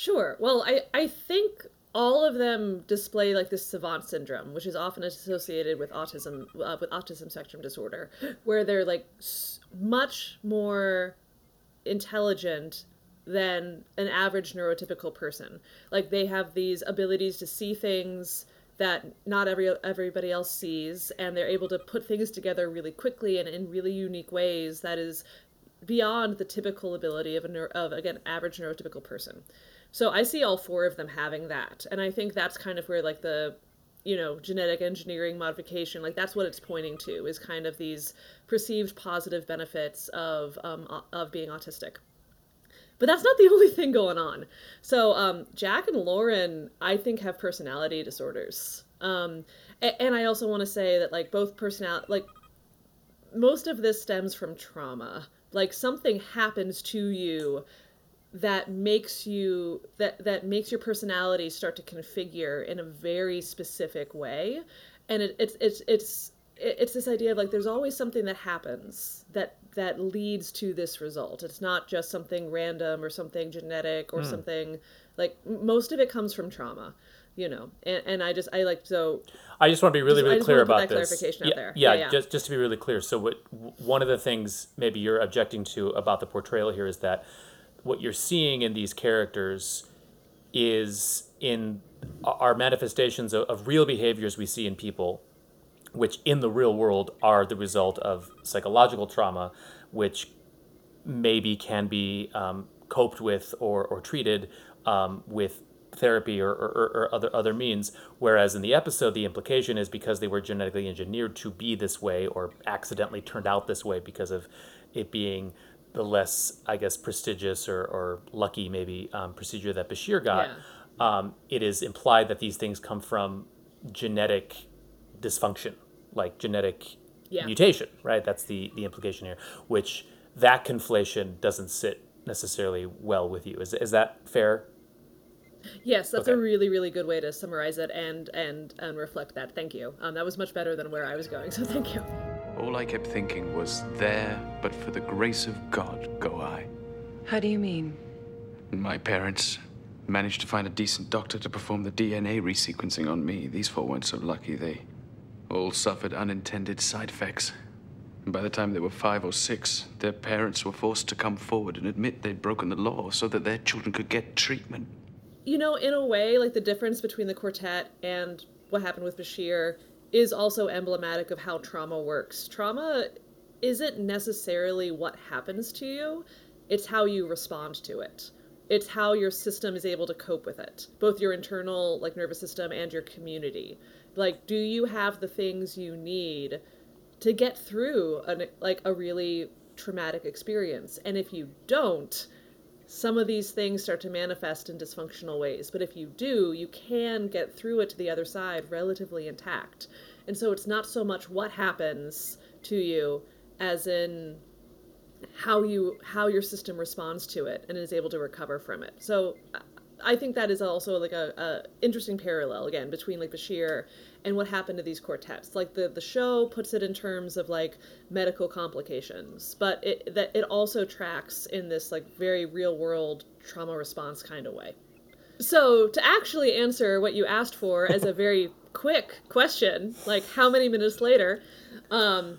Sure. Well, I, I think all of them display like this savant syndrome, which is often associated with autism, uh, with autism spectrum disorder, where they're like s- much more intelligent than an average neurotypical person. Like they have these abilities to see things that not every everybody else sees, and they're able to put things together really quickly and in really unique ways that is beyond the typical ability of a neuro, of again average neurotypical person. So I see all four of them having that, and I think that's kind of where like the you know genetic engineering modification like that's what it's pointing to is kind of these perceived positive benefits of um, of being autistic. But that's not the only thing going on. So um, jack and lauren i think have personality disorders. Um, and, and i also want to say that like both personality like most of this stems from trauma. Like something happens to you that makes you that that makes your personality start to configure in a very specific way and it, it's it's it's it's this idea of like there's always something that happens that that leads to this result. It's not just something random or something genetic or Hmm. something like most of it comes from trauma, you know. And, and I just I like so I just want to be really, Just- really clear about that this. clarification out there. Yeah, Yeah, yeah. just just to be really clear. So, what one of the things maybe you're objecting to about the portrayal here is that what you're seeing in these characters is in our manifestations of, of real behaviors we see in people, which in the real world are the result of psychological trauma, which maybe can be um, coped with or, or treated um, with therapy or, or, or other other means. Whereas in the episode, the implication is because they were genetically engineered to be this way or accidentally turned out this way because of it being the less, I guess, prestigious or, or lucky maybe um, procedure that Bashir got. Um, it is implied that these things come from genetic dysfunction, like genetic Yeah. mutation, right? That's the the implication here. Which that conflation doesn't sit necessarily well with you. Is is that fair? Yes, that's Okay. a really, really good way to summarize it and and and reflect that. Thank you. Um, that was much better than where I was going. So thank you. All I kept thinking was, there, but for the grace of God, go I. How do you mean? My parents managed to find a decent doctor to perform the DNA resequencing on me. These four weren't so lucky. They all suffered unintended side effects. And by the time they were five or six, their parents were forced to come forward and admit they'd broken the law so that their children could get treatment. You know, in a way, like the difference between the quartet and what happened with Bashir is also emblematic of how trauma works. Trauma isn't necessarily what happens to you, it's how you respond to it. It's how your system is able to cope with it, both your internal like nervous system and your community. Like, do you have the things you need to get through an like a really traumatic experience? And if you don't, some of these things start to manifest in dysfunctional ways. But if you do, you can get through it to the other side relatively intact. And so it's not so much what happens to you as in how you how your system responds to it and is able to recover from it. So I- think that is also like a, a interesting parallel again between like Bashir and what happened to these quartets. Like the the show puts it in terms of like medical complications, but it that it also tracks in this like very real world trauma response kind of way. So to actually answer what you asked for as a very quick question, like how many minutes later, um,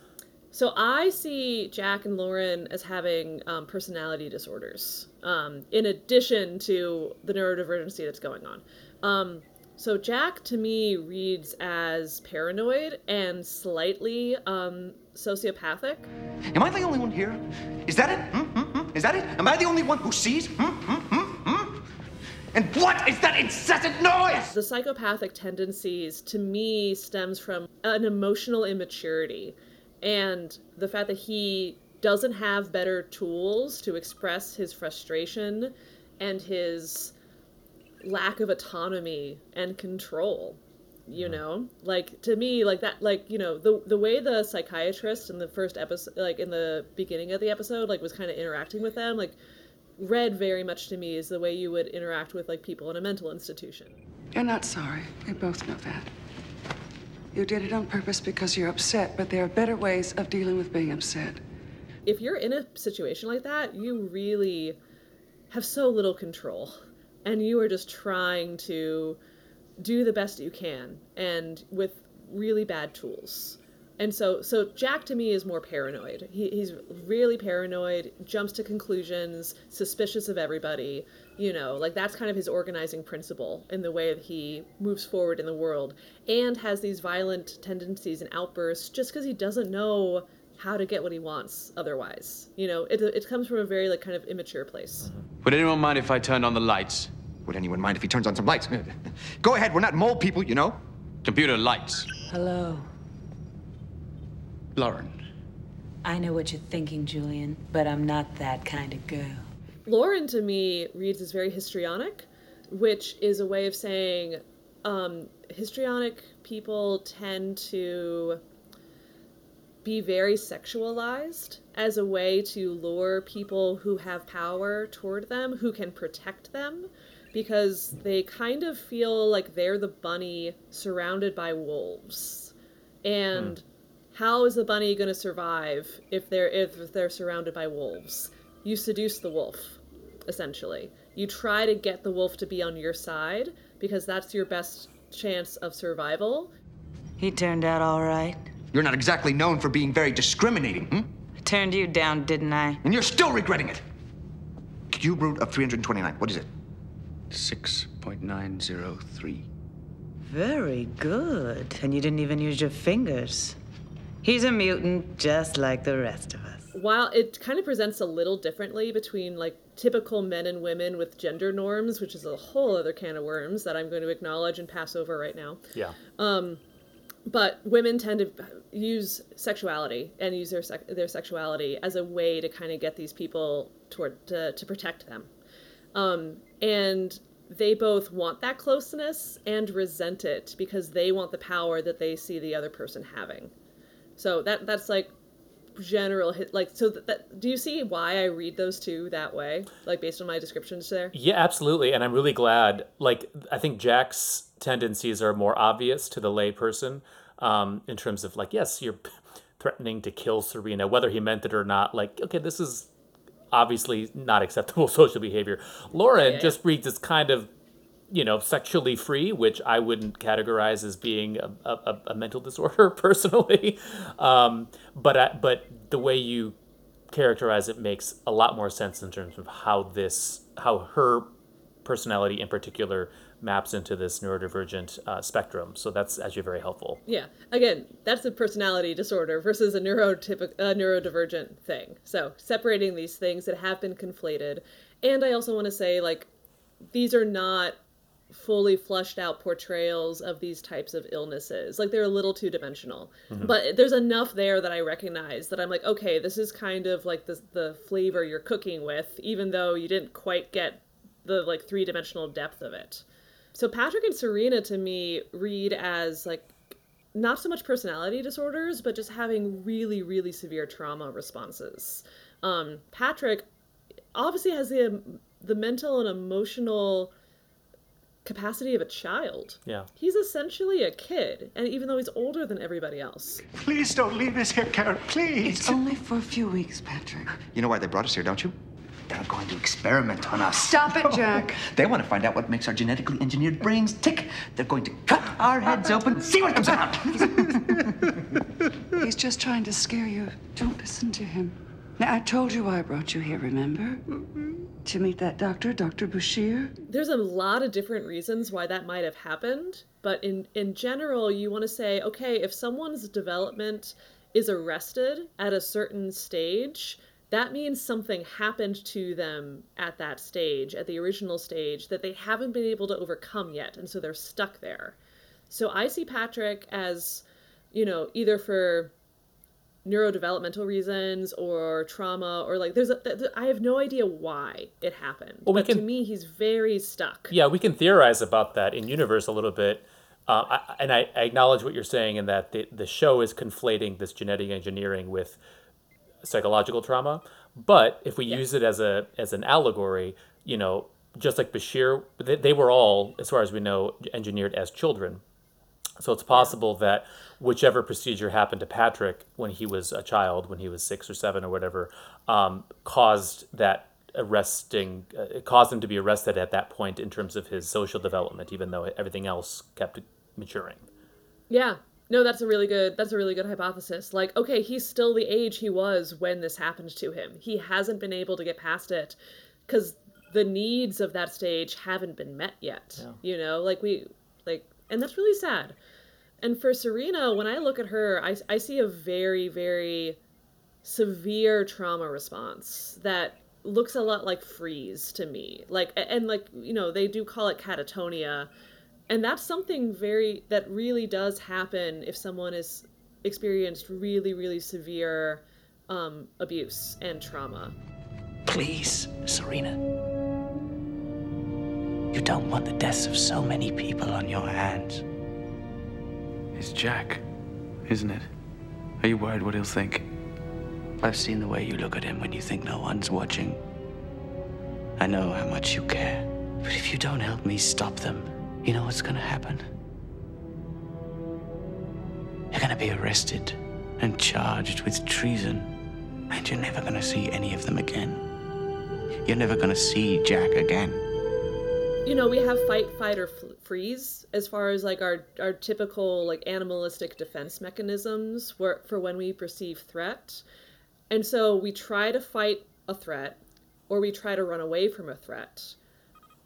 so I see Jack and Lauren as having um, personality disorders, um, in addition to the neurodivergency that's going on. Um, so Jack to me reads as paranoid and slightly um, sociopathic. Am I the only one here? Is that it? Hmm? Hmm? Hmm? Is that it? Am I the only one who sees? Hmm? Hmm? Hmm? And what is that incessant noise? The psychopathic tendencies to me stems from an emotional immaturity and the fact that he doesn't have better tools to express his frustration and his lack of autonomy and control you know like to me like that like you know the the way the psychiatrist in the first episode like in the beginning of the episode like was kind of interacting with them like read very much to me is the way you would interact with like people in a mental institution You're not sorry. We both know that. You did it on purpose because you're upset, but there are better ways of dealing with being upset. if you're in a situation like that, you really have so little control and you are just trying to do the best you can and with really bad tools. And so so Jack to me is more paranoid. He, he's really paranoid, jumps to conclusions, suspicious of everybody, you know, like that's kind of his organizing principle in the way that he moves forward in the world and has these violent tendencies and outbursts just because he doesn't know how to get what he wants otherwise. You know, it, it comes from a very like kind of immature place. Would anyone mind if I turned on the lights? Would anyone mind if he turns on some lights? Go ahead, we're not mole people, you know. Computer lights. Hello. Lauren. I know what you're thinking, Julian, but I'm not that kind of girl. Lauren to me reads as very histrionic, which is a way of saying um, histrionic people tend to be very sexualized as a way to lure people who have power toward them, who can protect them, because they kind of feel like they're the bunny surrounded by wolves. And hmm. how is the bunny going to survive if they're if they're surrounded by wolves? You seduce the wolf, essentially. You try to get the wolf to be on your side because that's your best chance of survival. He turned out all right. You're not exactly known for being very discriminating, hmm? I turned you down, didn't I? And you're still regretting it. Cube root of 329. What is it? 6.903. Very good. And you didn't even use your fingers. He's a mutant just like the rest of us. While it kind of presents a little differently between like typical men and women with gender norms, which is a whole other can of worms that I'm going to acknowledge and pass over right now. Yeah. Um, but women tend to use sexuality and use their sec- their sexuality as a way to kind of get these people toward to, to protect them, um, and they both want that closeness and resent it because they want the power that they see the other person having. So that that's like general hit like so that, that do you see why I read those two that way like based on my descriptions there? Yeah, absolutely. And I'm really glad. Like, I think Jack's tendencies are more obvious to the layperson um, in terms of, like, yes, you're threatening to kill Sarina, whether he meant it or not. Like, okay, this is obviously not acceptable social behavior. Lauren Yeah. just reads as kind of, you know, sexually free, which I wouldn't categorize as being a, a, a mental disorder personally. Um, but I, but the way you characterize it makes a lot more sense in terms of how this how her personality in particular maps into this neurodivergent uh, spectrum. So that's actually very helpful. Yeah. Again, that's a personality disorder versus a neurotypic a neurodivergent thing. So separating these things that have been conflated. And I also want to say like these are not fully flushed out portrayals of these types of illnesses. Like they're a little two dimensional. Mhm. But there's enough there that I recognize that I'm like, okay, this is kind of like the the flavor you're cooking with, even though you didn't quite get the like three dimensional depth of it. So Patrick and Sarina to me read as like not so much personality disorders, but just having really, really severe trauma responses. Um, Patrick obviously has the the mental and emotional capacity of a child. Yeah. He's essentially a kid, and even though he's older than everybody else. Please don't leave us here, Karen. Please. It's only for a few weeks, Patrick. You know why they brought us here, don't you? They're going to experiment on us. Stop it, Jack. They want to find out what makes our genetically engineered brains tick. They're going to cut our heads open and see what comes out. He's just trying to scare you. Don't listen to him. Now, I told you why I brought you here, remember? Mm-hmm. To meet that doctor, Dr. Bashir. There's a lot of different reasons why that might have happened, but in in general, you want to say, okay, if someone's development is arrested at a certain stage, that means something happened to them at that stage, at the original stage, that they haven't been able to overcome yet, and so they're stuck there. So I see Patrick as, you know, either for neurodevelopmental reasons or trauma or like there's a th- I have no idea why it happened. Well, we but to me he's very stuck. Yeah, we can theorize about that in universe a little bit. Uh, I, and I, I acknowledge what you're saying in that the, the show is conflating this genetic engineering with psychological trauma. But if we use it as a as an allegory, you know, just like Bashir, they, they were all, as far as we know, engineered as children. So it's possible that whichever procedure happened to Patrick when he was a child, when he was six or seven or whatever, um, caused that arresting, uh, it caused him to be arrested at that point in terms of his social development, even though everything else kept maturing. Yeah. No, that's a really good that's a really good hypothesis. Like, okay, he's still the age he was when this happened to him. He hasn't been able to get past it cuz the needs of that stage haven't been met yet. Yeah. You know, like we like and that's really sad. And for Sarina, when I look at her, I I see a very very severe trauma response that looks a lot like freeze to me. Like and like, you know, they do call it catatonia and that's something very that really does happen if someone has experienced really really severe um, abuse and trauma Please, Sarina. You don't want the deaths of so many people on your hands. It's Jack, isn't it? Are you worried what he'll think? I've seen the way you look at him when you think no one's watching. I know how much you care. But if you don't help me stop them, you know what's gonna happen? You're gonna be arrested, and charged with treason. And you're never gonna see any of them again. You're never gonna see Jack again. You know, we have fight, fight, or f- freeze as far as like our our typical like animalistic defense mechanisms for for when we perceive threat, and so we try to fight a threat, or we try to run away from a threat.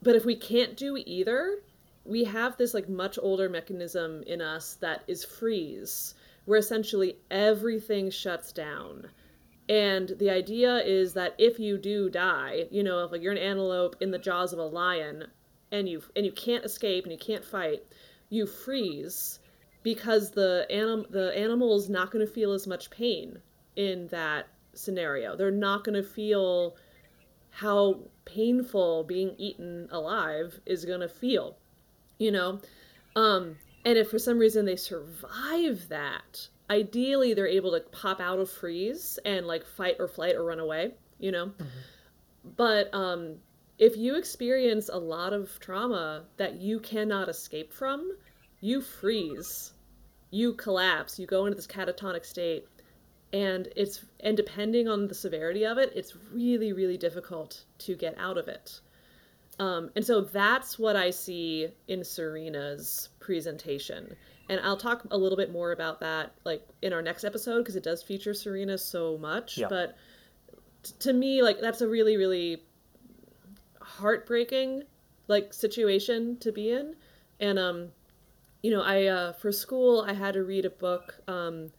But if we can't do either, we have this like much older mechanism in us that is freeze, where essentially everything shuts down. And the idea is that if you do die, you know, if like you're an antelope in the jaws of a lion and you and you can't escape and you can't fight, you freeze because the anim- the animal is not going to feel as much pain in that scenario. They're not going to feel how painful being eaten alive is going to feel, you know? Um, and if for some reason they survive that, ideally they're able to pop out of freeze and like fight or flight or run away, you know? But um, if you experience a lot of trauma that you cannot escape from, you freeze, you collapse, you go into this catatonic state, and it's and depending on the severity of it, it's really really difficult to get out of it. Um, and so that's what I see in Sarina's presentation. And I'll talk a little bit more about that like in our next episode because it does feature Sarina so much. Yeah. But t- to me, like that's a really, really heartbreaking like situation to be in. And um, you know, I uh, for school I had to read a book um,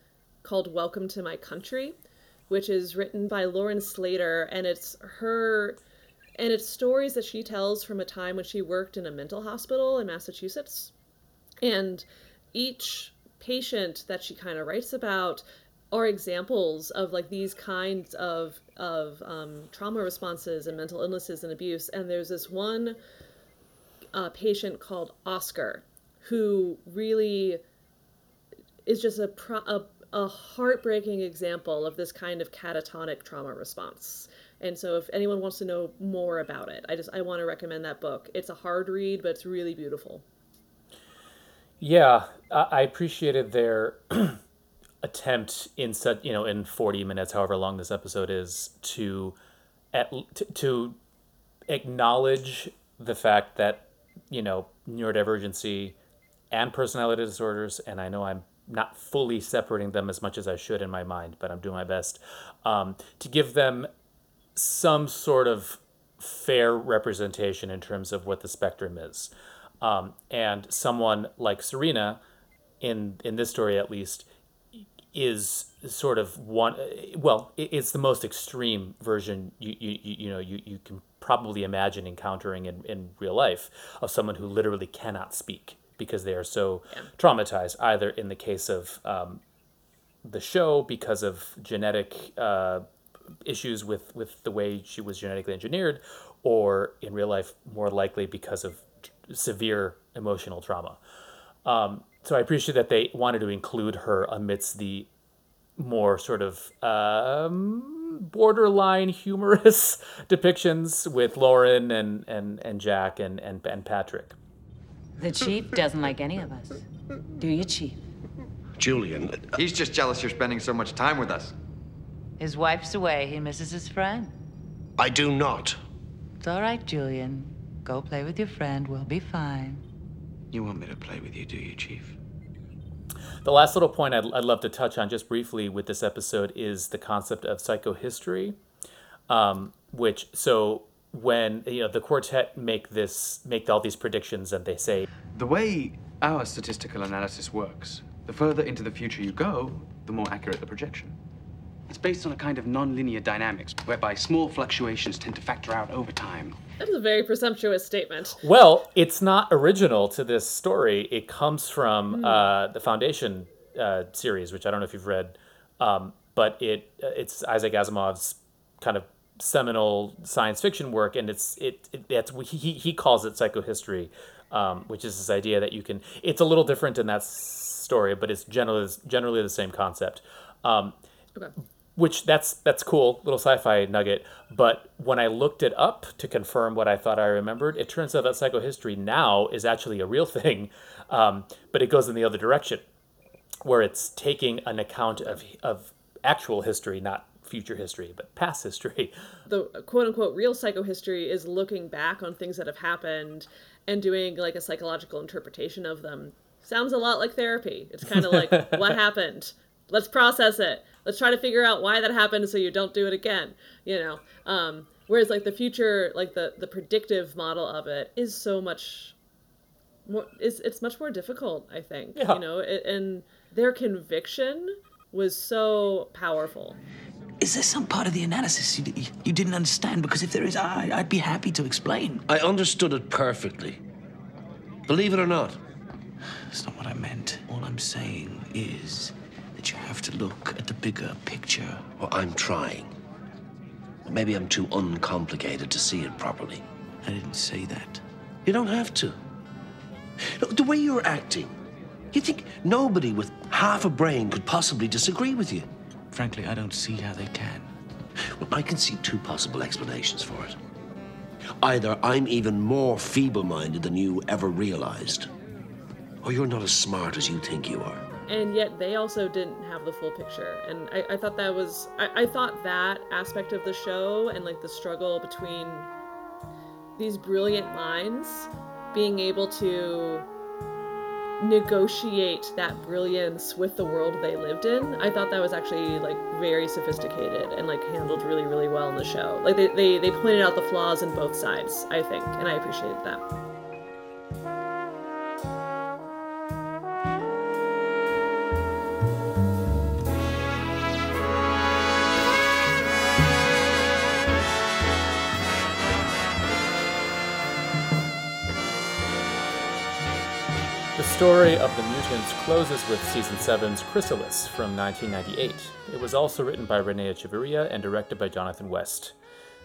called Welcome to My Country, which is written by Lauren Slater, and it's her and it's stories that she tells from a time when she worked in a mental hospital in Massachusetts. And each patient that she kind of writes about are examples of like these kinds of of um, trauma responses and mental illnesses and abuse. And there's this one uh, patient called Oscar who really is just a, pro- a a heartbreaking example of this kind of catatonic trauma response. And so if anyone wants to know more about it, I just I want to recommend that book. It's a hard read, but it's really beautiful. Yeah, I appreciated their attempt in such you know in 40 minutes, however long this episode is, to at to, acknowledge the fact that you know neurodivergency and personality disorders, and I know I'm not fully separating them as much as I should in my mind, but I'm doing my best um, to give them some sort of fair representation in terms of what the spectrum is. Um, and someone like Sarina, in in this story at least, is sort of one. Well, it's the most extreme version you you, you know you, you can probably imagine encountering in, in real life of someone who literally cannot speak because they are so traumatized. Either in the case of um, the show because of genetic uh, issues with, with the way she was genetically engineered, or in real life, more likely because of t- severe emotional trauma. Um, so I appreciate that they wanted to include her amidst the more sort of um, borderline humorous depictions with Lauren and, and, and Jack and, and, and Patrick. The chief doesn't like any of us. Do you, chief? Julian. He's just jealous you're spending so much time with us. His wife's away. He misses his friend. I do not. It's all right, Julian. Go play with your friend. We'll be fine. You want me to play with you, do you, Chief? The last little point I'd, I'd love to touch on just briefly with this episode is the concept of psychohistory, um, which so when you know the quartet make this make all these predictions and they say The way our statistical analysis works, the further into the future you go, the more accurate the projection. It's based on a kind of non-linear dynamics, whereby small fluctuations tend to factor out over time. That is a very presumptuous statement. Well, it's not original to this story. It comes from Hmm. uh, the Foundation uh, series, which I don't know if you've read, um, but it uh, it's Isaac Asimov's kind of seminal science fiction work, and it's it, it that's he he calls it psychohistory, um, which is this idea that you can. It's a little different in that story, but it's generally generally the same concept. Um, Okay. Which that's that's cool little sci-fi nugget but when i looked it up to confirm what i thought i remembered it turns out that psychohistory now is actually a real thing um, but it goes in the other direction where it's taking an account of of actual history, not future history, but past history. The quote unquote real psychohistory is looking back on things that have happened and doing like a psychological interpretation of them. Sounds a lot like therapy. It's kind of like what happened. Let's process it. Let's try to figure out why that happened so you don't do it again. You know. Um, whereas like the future, like the the predictive model of it is so much more. Is it's much more difficult. I think. Yeah. You know, it, and their conviction was so powerful. Is there some part of the analysis you, you didn't understand? Because if there is, I, I'd be happy to explain. I understood it perfectly. Believe it or not. That's not what I meant. All I'm saying is that you have to look at the bigger picture. Well, I'm trying. Maybe I'm too uncomplicated to see it properly. I didn't say that. You don't have to. Look, the way you're acting, you think nobody with half a brain could possibly disagree with you. Frankly, I don't see how they can. Well, I can see two possible explanations for it. Either I'm even more feeble minded than you ever realized, or you're not as smart as you think you are. And yet they also didn't have the full picture. And i, I thought that was I, I thought that aspect of the show and like the struggle between these brilliant minds being able to negotiate that brilliance with the world they lived in i thought that was actually like very sophisticated and like handled really really well in the show. Like they, they, they pointed out the flaws in both sides i think and i appreciated that story of the mutants closes with season 7's Chrysalis from 1998. It was also written by Rene Echevarria and directed by Jonathan West.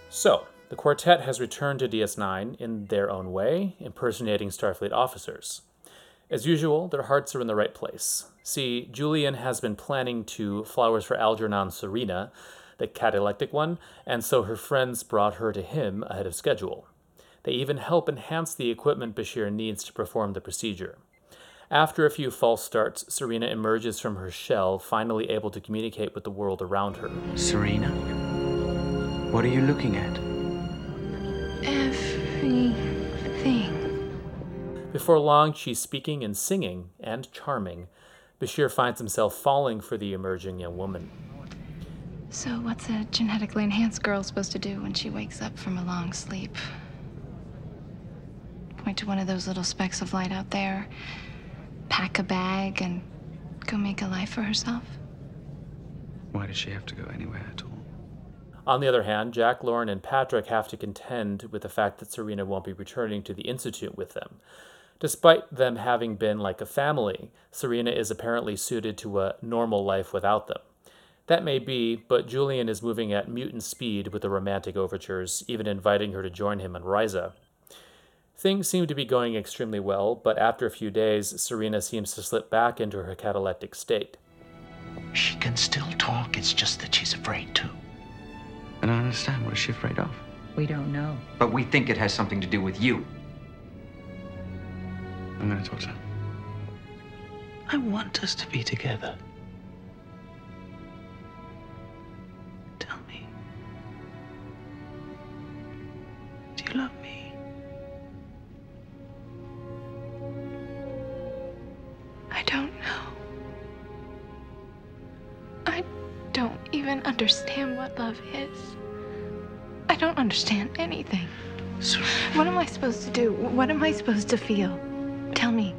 So, the quartet has returned to DS9 in their own way, impersonating Starfleet officers. As usual, their hearts are in the right place. See, Julian has been planning to Flowers for Algernon Sarina, the cataleptic one, and so her friends brought her to him ahead of schedule. They even help enhance the equipment Bashir needs to perform the procedure. After a few false starts, Sarina emerges from her shell, finally able to communicate with the world around her. Sarina? What are you looking at? Everything. Before long, she's speaking and singing, and charming. Bashir finds himself falling for the emerging young woman. So, what's a genetically enhanced girl supposed to do when she wakes up from a long sleep? Point to one of those little specks of light out there, pack a bag, and go make a life for herself? Why does she have to go anywhere at all? On the other hand, Jack, Lauren, and Patrick have to contend with the fact that Sarina won't be returning to the Institute with them. Despite them having been like a family, Sarina is apparently suited to a normal life without them. That may be, but Julian is moving at mutant speed with the romantic overtures, even inviting her to join him on Risa. Things seem to be going extremely well, but after a few days, Sarina seems to slip back into her cataleptic state. She can still talk, it's just that she's afraid to. And I don't understand. What is she afraid of? We don't know. But we think it has something to do with you. I'm gonna talk to her. I want us to be together. Even understand what love is. I don't understand anything. What am I supposed to do? What am I supposed to feel? Tell me.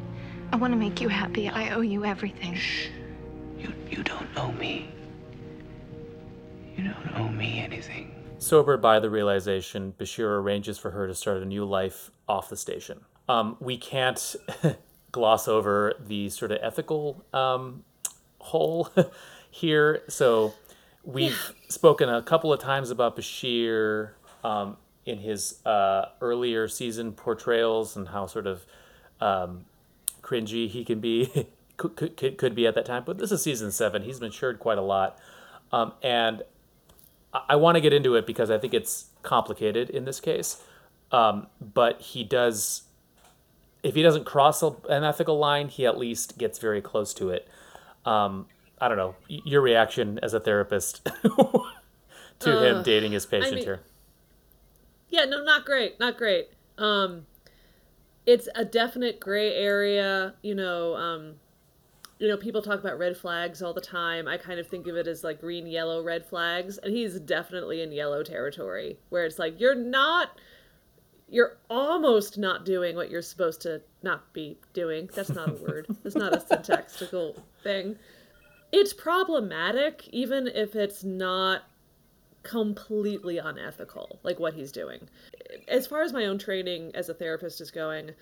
I want to make you happy. I owe you everything. You don't owe me. You don't owe me anything. Sobered by the realization, Bashir arranges for her to start a new life off the station. Um, we can't gloss over the sort of ethical um, hole here. So we've spoken a couple of times about Bashir um, in his uh, earlier season portrayals and how sort of um, cringy he can be, could, could, could be at that time. But this is season seven. He's matured quite a lot. Um, and I, I want to get into it because I think it's complicated in this case. Um, but he does, if he doesn't cross an ethical line, he at least gets very close to it. Um, I don't know your reaction as a therapist to uh, him dating his patient I mean, here. Yeah, no, not great, not great. Um, it's a definite gray area. You know, um, you know, people talk about red flags all the time. I kind of think of it as like green, yellow, red flags, and he's definitely in yellow territory, where it's like you're not you're almost not doing what you're supposed to not be doing. That's not a word. That's not a syntactical thing. It's problematic, even if it's not completely unethical, like what he's doing. As far as my own training as a therapist is going,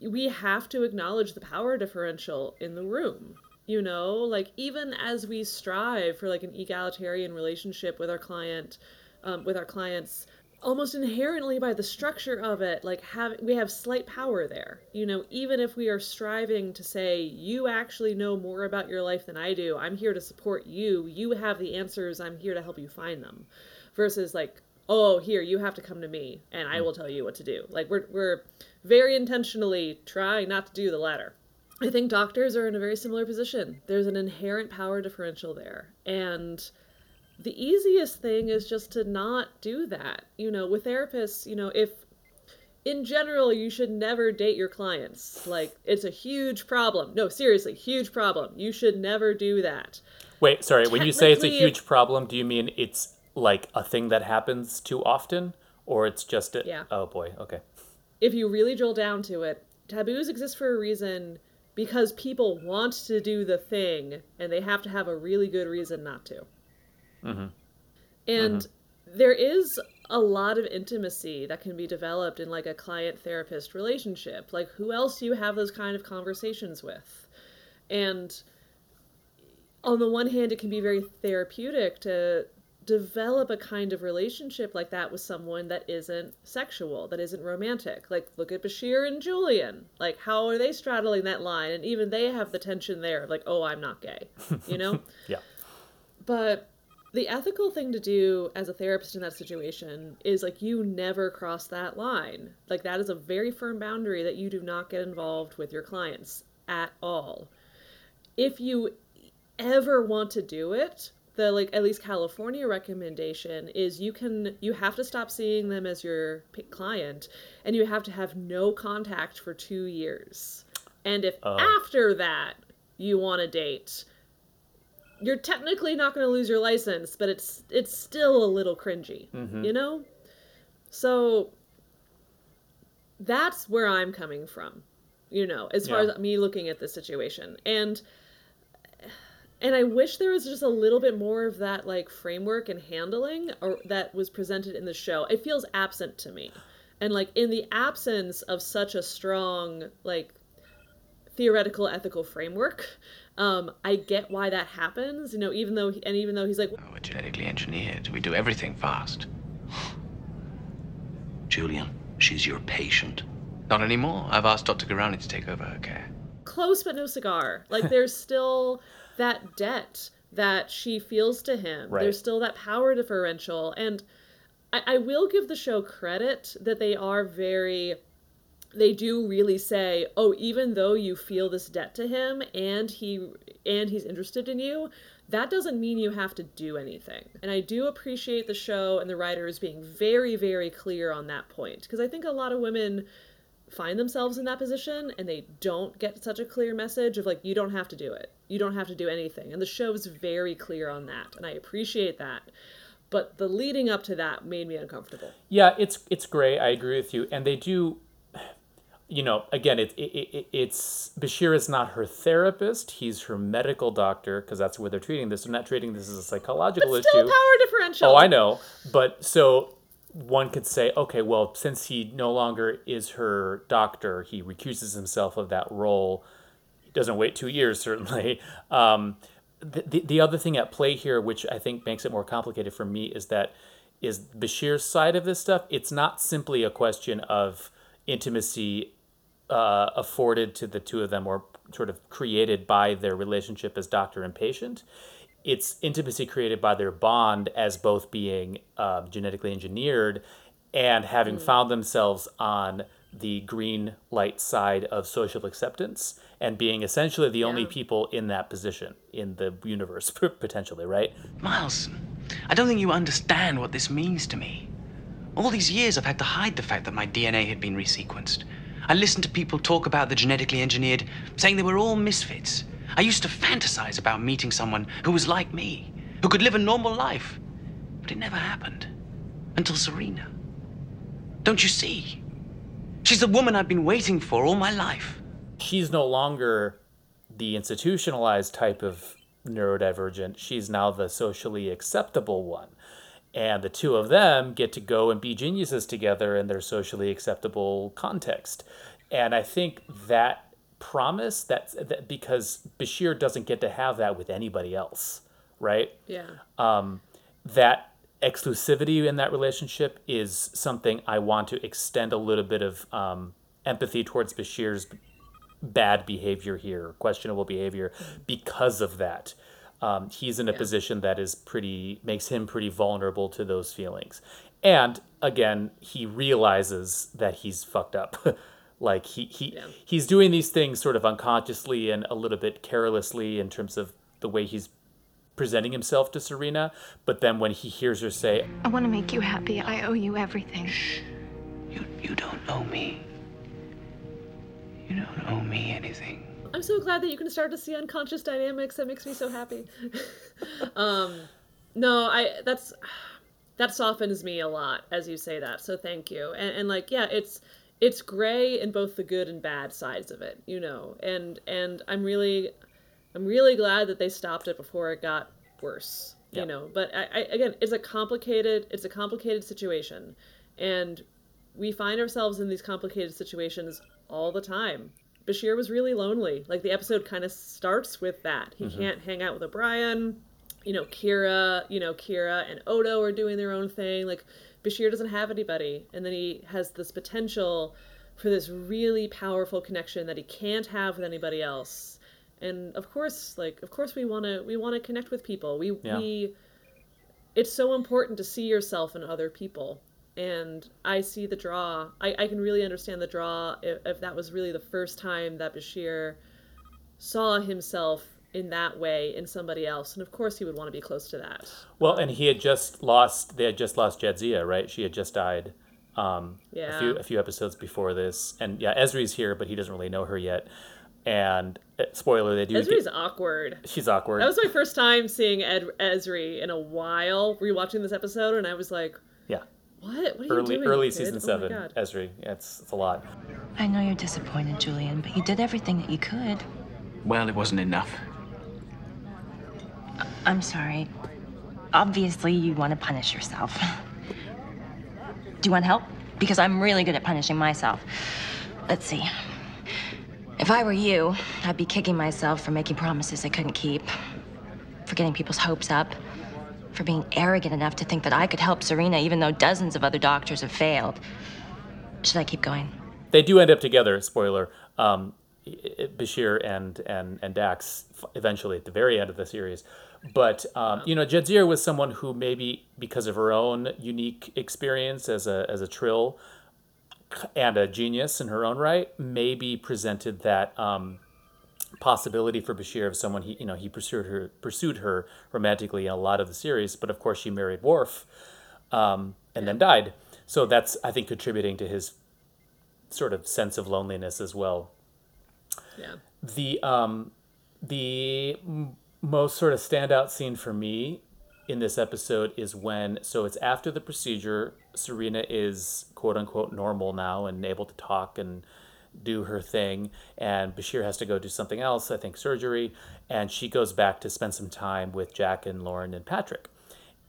we have to acknowledge the power differential in the room. You know, like even as we strive for like an egalitarian relationship with our client, um, with our clients, almost inherently by the structure of it like have we have slight power there. You know even if we are striving to say you actually know more about your life than i do. I'm here to support you. You have the answers. I'm here to help you find them. Versus like oh here you have to come to me and i hmm. will tell you what to do. Like we're we're very intentionally trying not to do the latter. I think doctors are in a very similar position. There's an inherent power differential there. And the easiest thing is just to not do that. You know, with therapists, you know, if in general you should never date your clients. Like it's a huge problem. No, seriously, huge problem. You should never do that. Wait, sorry. When you say it's a huge problem, do you mean it's like a thing that happens too often or it's just a Yeah. Oh boy. Okay. If you really drill down to it, taboos exist for a reason because people want to do the thing and they have to have a really good reason not to. Mm-hmm. And Mm-hmm. there is a lot of intimacy that can be developed in like a client therapist relationship. Like who else do you have those kind of conversations with? And on the one hand it can be very therapeutic to develop a kind of relationship like that with someone that isn't sexual, that isn't romantic. Like look at Bashir and Julian. Like how are they straddling that line and even they have the tension there of like, "Oh, I'm not gay." You know? yeah. But the ethical thing to do as a therapist in that situation is like you never cross that line. Like that is a very firm boundary that you do not get involved with your clients at all. If you ever want to do it, the like at least California recommendation is you can you have to stop seeing them as your client and you have to have no contact for 2 years. And if Oh. after that you want to date, you're technically not going to lose your license, but it's it's still a little cringy, Mhm. you know? So that's where I'm coming from, you know, as far Yeah. as me looking at the situation. And and I wish there was just a little bit more of that like framework and handling or that was presented in the show. It feels absent to me. And like in the absence of such a strong like theoretical ethical framework, um, I get why that happens. You know, even though and even though he's like, We're genetically engineered. We do everything fast. Julian, she's your patient. Not anymore. I've asked Dr. Girani to take over her care. close but no cigar. Like there's still that debt that she feels to him. Right. There's still that power differential. And I, I will give the show credit that they are very they do really say, "Oh, even though you feel this debt to him and he and he's interested in you, that doesn't mean you have to do anything." And I do appreciate the show and the writers being very very clear on that point because I think a lot of women find themselves in that position and they don't get such a clear message of like you don't have to do it. You don't have to do anything. And the show is very clear on that and I appreciate that. But the leading up to that made me uncomfortable. Yeah, it's it's great. I agree with you, and they do. You know, again, it, it, it it's Bashir is not her therapist. He's her medical doctor because that's where they're treating this. They're not treating this as a psychological But still issue. power differential. Oh, I know, but so one could say, okay, well, since he no longer is her doctor, he recuses himself of that role. He doesn't wait two years, certainly. Um, the, the, the other thing at play here, which I think makes it more complicated for me, is that is Bashir's side of this stuff. It's not simply a question of intimacy uh, afforded to the two of them or sort of created by their relationship as doctor and patient. It's intimacy created by their bond as both being um, genetically engineered and having Mm. found themselves on the green light side of social acceptance and being essentially the only people in that position in the universe potentially, right? Miles, I don't think you understand what this means to me. All these years I've had to hide the fact that my DNA had been resequenced. I listened to people talk about the genetically engineered, saying they were all misfits. I used to fantasize about meeting someone who was like me, who could live a normal life. But it never happened. Until Sarina. Don't you see? She's the woman I've been waiting for all my life. She's no longer the institutionalized type of neurodivergent. She's now the socially acceptable one. And the two of them get to go and be geniuses together in their socially acceptable context. And I think that promise that's that because Bashir doesn't get to have that with anybody else, right? Yeah. Um, that exclusivity in that relationship is something I want to extend a little bit of um, empathy towards Bashir's bad behavior here, questionable behavior, because of that. Um, he's in a Yeah. position that is pretty makes him pretty vulnerable to those feelings, and again, he realizes that he's fucked up. like he he he's doing these things sort of unconsciously and a little bit carelessly in terms of the way he's presenting himself to Sarina. But then when he hears her say, I want to make you happy. I owe you everything. You You don't owe me. You don't owe me anything. I'm so glad that you can start to see unconscious dynamics. That makes me so happy. um, no, I that's that softens me a lot as you say that. So thank you. And, and like, yeah, it's it's gray in both the good and bad sides of it, you know. And and I'm really I'm really glad that they stopped it before it got worse, you know. But I, I again, it's a complicated it's a complicated situation, and we find ourselves in these complicated situations all the time. Bashir was really lonely. Like the episode kind of starts with that. He Mhm. can't hang out with O'Brien. You know, Kira, you know, Kira and Odo are doing their own thing. Like Bashir doesn't have anybody. And then he has this potential for this really powerful connection that he can't have with anybody else. And of course, like of course we want to we want to connect with people. We Yeah. we it's so important to see yourself in other people and i see the draw i, I can really understand the draw if, if that was really the first time that bashir saw himself in that way in somebody else and of course he would want to be close to that Well, and he had just lost. They had just lost Jadzia, right? She had just died. Um, A few a few episodes before this, and yeah, Ezri's here, but he doesn't really know her yet. And uh, spoiler, they do. Ezri's get- awkward she's awkward. that was my first time seeing Ed Esri in a while rewatching this episode and i was like yeah. What what are you Early doing early kid? season Oh my seven, God. Ezri. Yeah, it's it's a lot. I know you're disappointed, Julian, but you did everything that you could. Well, it wasn't enough. I'm sorry. Obviously, you want to punish yourself. Do you want help? Because I'm really good at punishing myself. Let's see. If I were you, I'd be kicking myself for making promises I couldn't keep, for getting people's hopes up, for being arrogant enough to think that I could help Sarina even though dozens of other doctors have failed. Should I keep going? They do end up together. Spoiler. Um, Bashir and and and Dax eventually at the very end of the series. But um, you know, Jadzia was someone who maybe because of her own unique experience as a as a trill and a genius in her own right, maybe presented that um, possibility for Bashir of someone he you know he pursued her pursued her romantically in a lot of the series. But of course, she married Worf, um, and then died. So that's I think contributing to his sort of sense of loneliness as well. yeah The um, the m- most sort of standout scene for me in this episode is when so it's after the procedure. Sarina is quote unquote normal now and able to talk and do her thing, and Bashir has to go do something else. I think surgery, and she goes back to spend some time with Jack and Lauren and Patrick.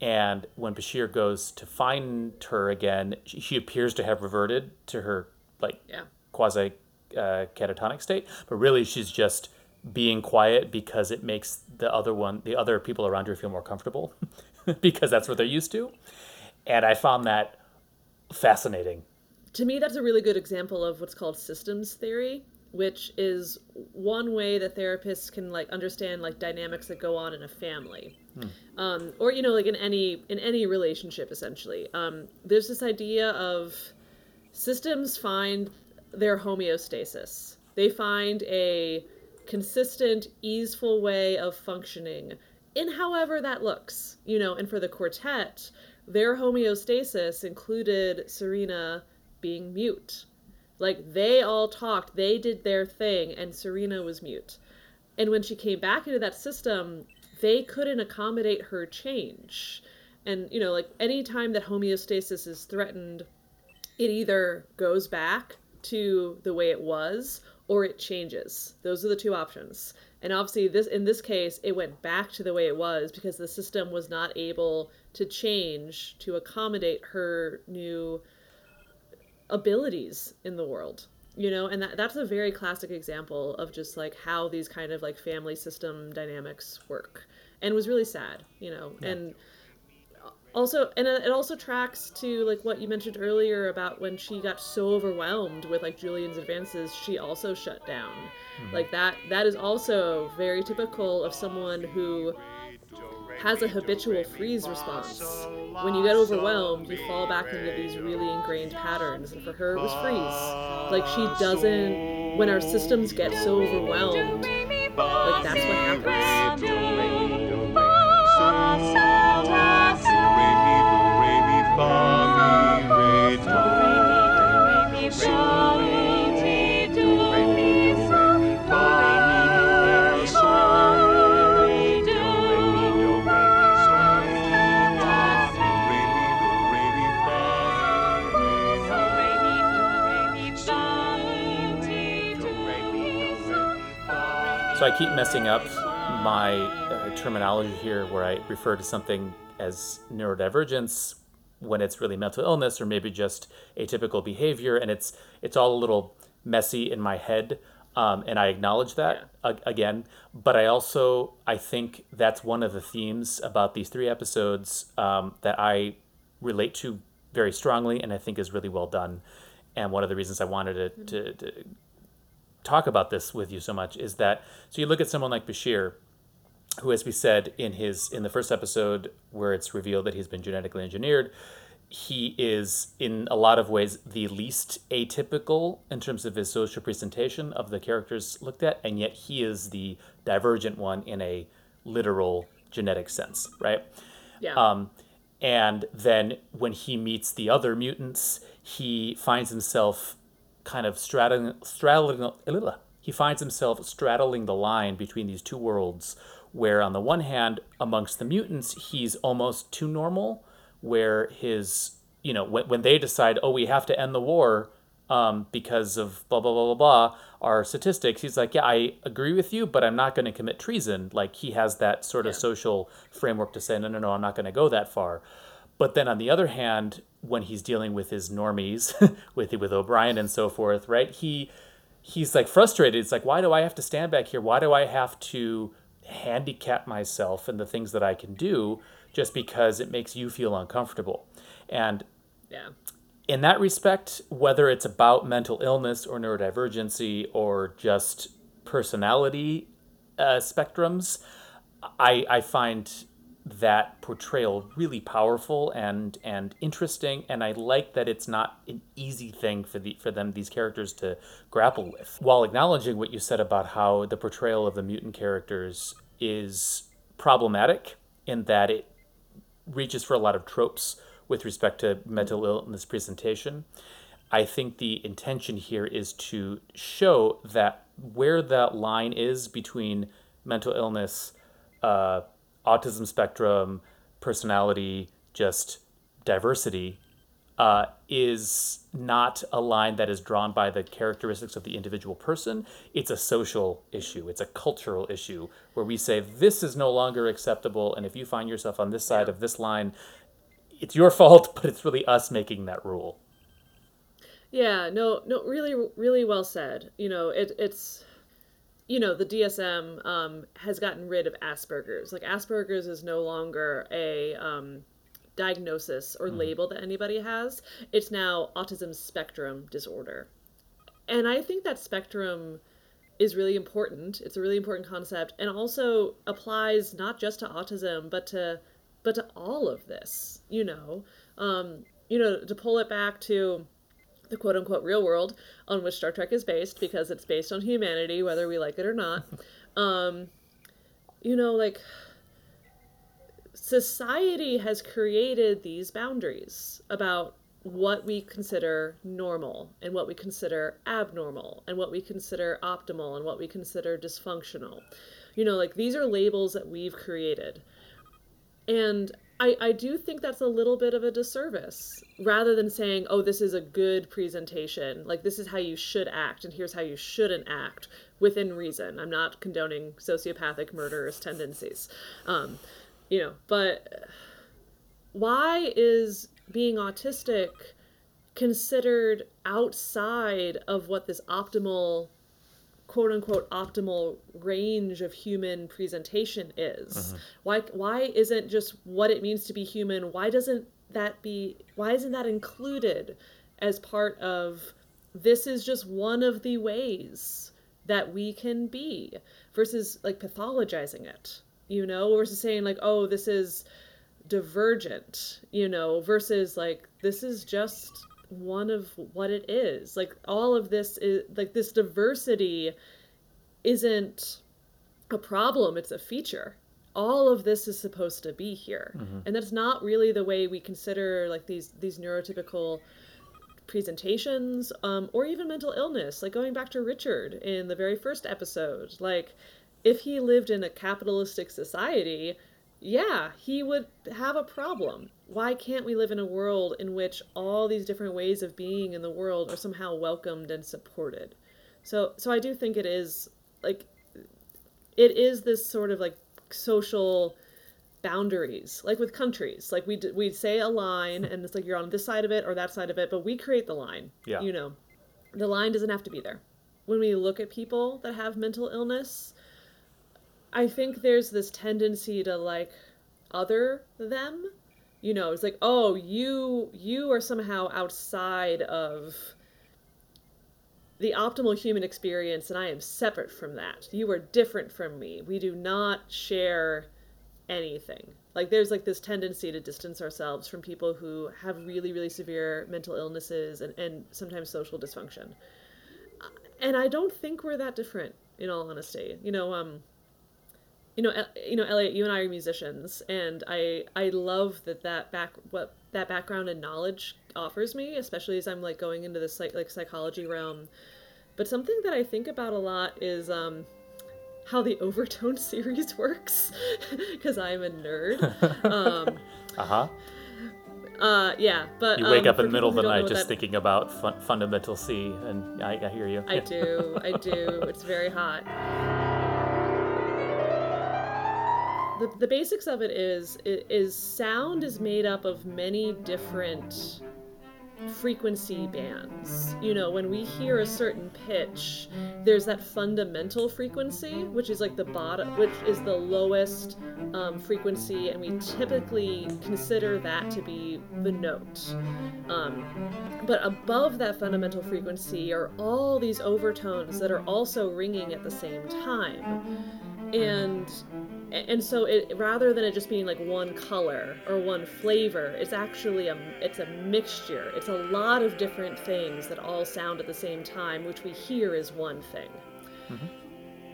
And when Bashir goes to find her again, she, appears to have reverted to her like Yeah. quasi uh, catatonic state, but really she's just being quiet because it makes the other one, the other people around her feel more comfortable because that's what they're used to. And I found that fascinating. To me that's a really good example of what's called systems theory which is one way that therapists can like understand like dynamics that go on in a family. Um, or you know like in any in any relationship essentially. Um, there's this idea of systems find their homeostasis. They find a consistent, easeful way of functioning in however that looks, you know, and for the quartet, their homeostasis included Sarina being mute. Like they all talked, they did their thing, and Sarina was mute. And when she came back into that system, they couldn't accommodate her change. And, you know, like any time that homeostasis is threatened, it either goes back to the way it was or it changes. Those are the two options. And obviously this in this case it went back to the way it was because the system was not able to change to accommodate her new abilities in the world you know and that, that's a very classic example of just like how these kind of like family system dynamics work and was really sad you know yeah. and also and it also tracks to like what you mentioned earlier about when she got so overwhelmed with like julian's advances she also shut down mm-hmm. like that that is also very typical of someone who has a habitual freeze response. When you get overwhelmed you fall back into these really ingrained patterns. And for her it was freeze. Like she doesn't when our systems get so overwhelmed like that's what happens I keep messing up my uh, terminology here where I refer to something as neurodivergence when it's really mental illness or maybe just atypical behavior and it's it's all a little messy in my head um, and i acknowledge that yeah. again but i also i think that's one of the themes about these three episodes um, that i relate to very strongly and i think is really well done and one of the reasons i wanted to, mm-hmm. to, to talk about this with you so much is that so you look at someone like bashir who, as we said in his in the first episode, where it's revealed that he's been genetically engineered, he is in a lot of ways the least atypical in terms of his social presentation of the characters looked at, and yet he is the divergent one in a literal genetic sense, right? Yeah. Um, and then when he meets the other mutants, he finds himself kind of straddling, straddling, he finds himself straddling the line between these two worlds where on the one hand amongst the mutants he's almost too normal where his you know when, when they decide oh we have to end the war um, because of blah blah blah blah blah our statistics he's like yeah i agree with you but i'm not going to commit treason like he has that sort of yeah. social framework to say no no no i'm not going to go that far but then on the other hand when he's dealing with his normies with with o'brien and so forth right he he's like frustrated it's like why do i have to stand back here why do i have to handicap myself and the things that I can do just because it makes you feel uncomfortable. And yeah. in that respect, whether it's about mental illness or neurodivergency or just personality uh, spectrums, I, I find that portrayal really powerful and and interesting and I like that it's not an easy thing for the for them these characters to grapple with while acknowledging what you said about how the portrayal of the mutant characters is problematic in that it reaches for a lot of tropes with respect to mental illness presentation. I think the intention here is to show that where that line is between mental illness, uh, autism spectrum, personality, just diversity, uh, is not a line that is drawn by the characteristics of the individual person. It's a social issue, it's a cultural issue where we say this is no longer acceptable, and if you find yourself on this side of this line, it's your fault, but it's really us making that rule. Yeah, no, no, really, really well said. You know, it, it's you know the DSM um, has gotten rid of Asperger's. Like Asperger's is no longer a um, diagnosis or mm. label that anybody has. It's now autism spectrum disorder, and I think that spectrum is really important. It's a really important concept, and also applies not just to autism, but to but to all of this. You know, um, you know, to pull it back to the quote unquote real world on which Star Trek is based because it's based on humanity, whether we like it or not. Um, you know, like society has created these boundaries about what we consider normal and what we consider abnormal and what we consider optimal and what we consider dysfunctional. You know, like these are labels that we've created. And I, I do think that's a little bit of a disservice rather than saying, oh, this is a good presentation. Like, this is how you should act, and here's how you shouldn't act within reason. I'm not condoning sociopathic murderous tendencies. Um, you know, but why is being autistic considered outside of what this optimal quote unquote optimal range of human presentation is. Mm-hmm. Why why isn't just what it means to be human? Why doesn't that be why isn't that included as part of this is just one of the ways that we can be versus like pathologizing it, you know, versus saying like, oh, this is divergent, you know, versus like this is just one of what it is. Like all of this is like this diversity isn't a problem, it's a feature. All of this is supposed to be here. Mhm. And that's not really the way we consider like these these neurotypical presentations um, or even mental illness like going back to richard in the very first episode like if he lived in a capitalistic society yeah, he would have a problem. Why can't we live in a world in which all these different ways of being in the world are somehow welcomed and supported? So, so I do think it is like it is this sort of like social boundaries, like with countries. Like we d- we say a line, and it's like you're on this side of it or that side of it, but we create the line. Yeah. You know, the line doesn't have to be there. When we look at people that have mental illness, I think there's this tendency to like other them. You know, it's like, oh, you you are somehow outside of the optimal human experience and I am separate from that. You are different from me. We do not share anything. Like there's like this tendency to distance ourselves from people who have really really severe mental illnesses and and sometimes social dysfunction. And I don't think we're that different in all honesty. You know, um you know, you know, Elliott, you and I are musicians, and I I love that that back what that background and knowledge offers me, especially as I'm like going into this like like psychology realm. But something that I think about a lot is um, how the overtone series works, because I'm a nerd. um, Uh huh. uh, yeah, but You wake um, up in the middle of the who don't know night just that- thinking about fun- fundamental C, and I, I hear you. I do, I do. It's very hot. The, the basics of it is is sound is made up of many different frequency bands. You know, when we hear a certain pitch, there's that fundamental frequency, which is like the bottom, which is the lowest um, frequency, and we typically consider that to be the note. Um, but above that fundamental frequency are all these overtones that are also ringing at the same time. And and so it rather than it just being like one color or one flavor, it's actually a it's a mixture. It's a lot of different things that all sound at the same time, which we hear is one thing. Mm-hmm.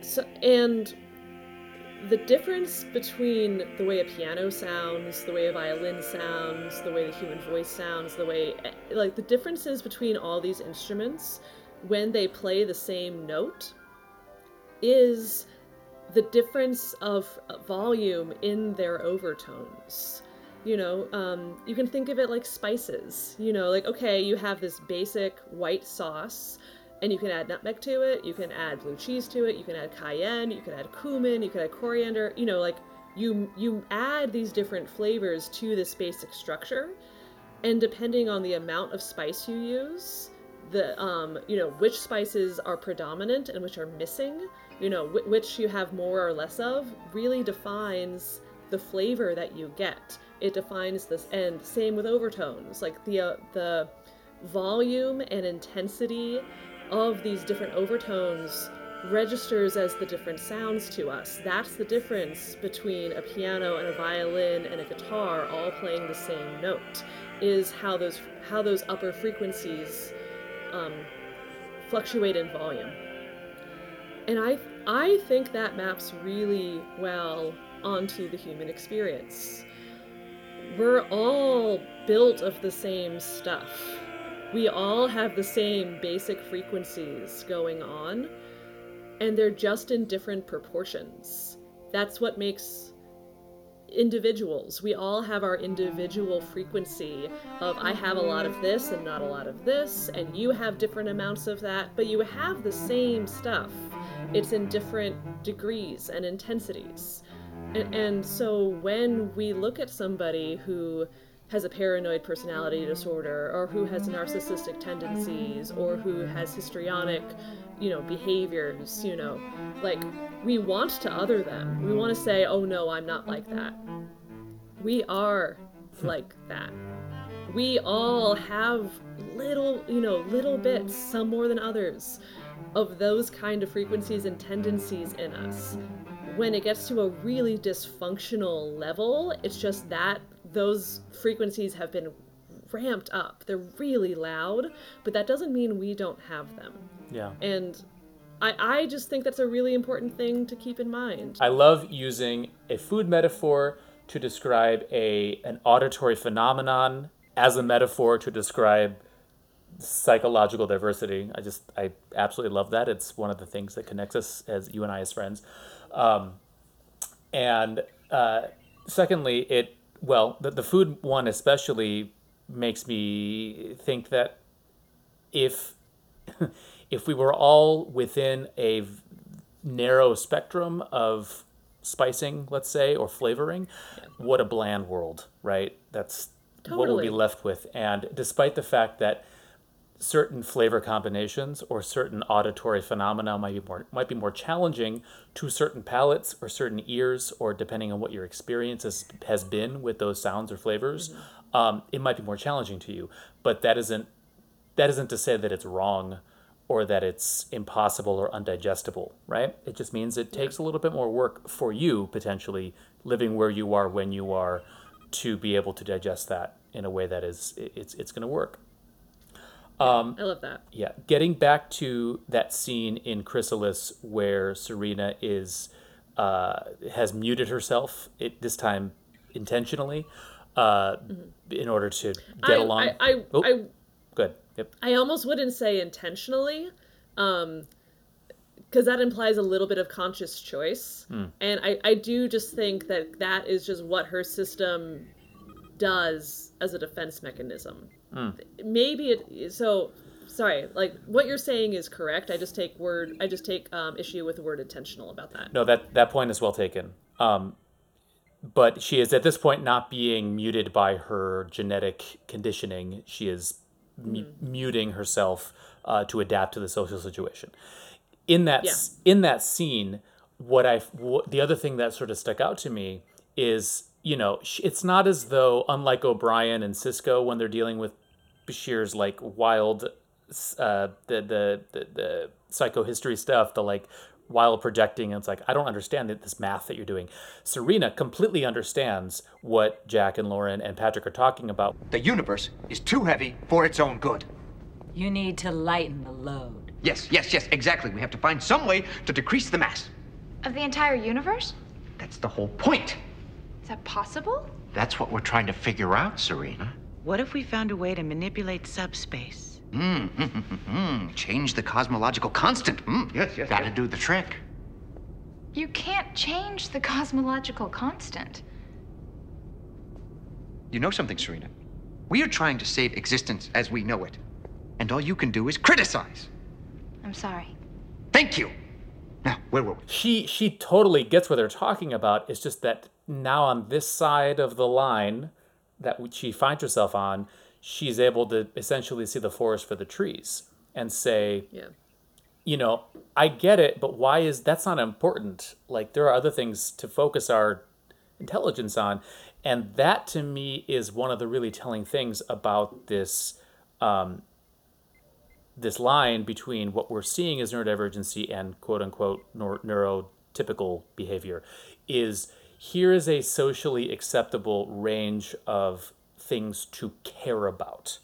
So and the difference between the way a piano sounds, the way a violin sounds, the way the human voice sounds, the way eh, like the differences between all these instruments when they play the same note is the difference of volume in their overtones. You know, um, you can think of it like spices. You know, like, okay, you have this basic white sauce, and you can add nutmeg to it, you can add blue cheese to it, you can add cayenne, you can add cumin, you can add coriander, you know, like, you, you add these different flavors to this basic structure, and depending on the amount of spice you use, the um, you know which spices are predominant and which are missing you know wh- which you have more or less of really defines the flavor that you get it defines this and same with overtones like the uh, the volume and intensity of these different overtones registers as the different sounds to us that's the difference between a piano and a violin and a guitar all playing the same note is how those how those upper frequencies um, fluctuate in volume. And I I think that maps really well onto the human experience. We're all built of the same stuff. We all have the same basic frequencies going on, and they're just in different proportions. That's what makes individuals. We all have our individual frequency of I have a lot of this and not a lot of this, and you have different amounts of that, but you have the same stuff. It's in different degrees and intensities. And, and so when we look at somebody who has a paranoid personality disorder or who has narcissistic tendencies or who has histrionic you know behaviors you know like we want to other them. We want to say oh no i'm not like that. We are hmm. like that. We all have little you know little bits some more than others of those kind of frequencies and tendencies in us when it gets to a really dysfunctional level it's just that those frequencies have been ramped up they're really loud but that doesn't mean we don't have them Yeah. and I, I just think that's a really important thing to keep in mind. I love using a food metaphor to describe a an auditory phenomenon as a metaphor to describe psychological diversity. I just I absolutely love that. It's one of the things that connects us as you and I as friends. Um, and uh, secondly, it well the, the food one especially makes me think that if if we were all within a v- narrow spectrum of spicing, let's say, or flavoring, what a bland world, right? That's what we'll be left with. And despite the fact that certain flavor combinations or certain auditory phenomena might be more might be more challenging to certain palates or certain ears or depending on what your experience has, has been with those sounds or flavors um, it might be more challenging to you. But that isn't that isn't to say that it's wrong or that it's impossible or undigestible right? It just means it takes a little bit more work for you potentially living where you are when you are to be able to digest that in a way that is it's it's going to work um, I love that. yeah, getting back to that scene in Chrysalis where Sarina is uh, has muted herself. It this time intentionally, uh, in order to get Mm-hmm. I- along. I- I- oh, I- good. Yep. I almost wouldn't say intentionally, um, because that implies a little bit of conscious choice. Hmm. And I, I do just think that that is just what her system does as a defense mechanism. Hmm. Maybe it so sorry, like what you're saying is correct. I just take word I just take um, issue with the word intentional about that. No, that that point is well taken. Um, but she is at this point not being muted by her genetic conditioning. She is mu- muting herself uh, to adapt to the social situation. In that s- in that scene, what I what, the other thing that sort of stuck out to me is you know it's not as though unlike O'Brien and Sisko when they're dealing with Bashir's like wild uh, the, the the the psychohistory stuff, the like while projecting, and it's like I don't understand it, this math that you're doing. Sarina completely understands what Jack and Lauren and Patrick are talking about. The universe is too heavy for its own good. You need to lighten the load. Yes, yes, yes, exactly. We have to find some way to decrease the mass. Of the entire universe? That's the whole point. Is that possible? That's what we're trying to figure out, Sarina. What if we found a way to manipulate subspace? Mm, mm, mm, mm. Change the cosmological constant. Mm, yes, yes. That'd do the trick. You can't change the cosmological constant. You know something, Sarina? We are trying to save existence as we know it. And all you can do is criticize. I'm sorry. Thank you. Now, where were we? She she totally gets what they're talking about. It's just that now on this side of the line that she finds herself on, she's able to essentially see the forest for the trees and say, Yeah. you know, I get it, but why is that's not important? Like there are other things to focus our intelligence on, and that to me is one of the really telling things about this um, this line between what we're seeing as neurodivergency and quote unquote neur- neurotypical behavior is here is a socially acceptable range of things to care about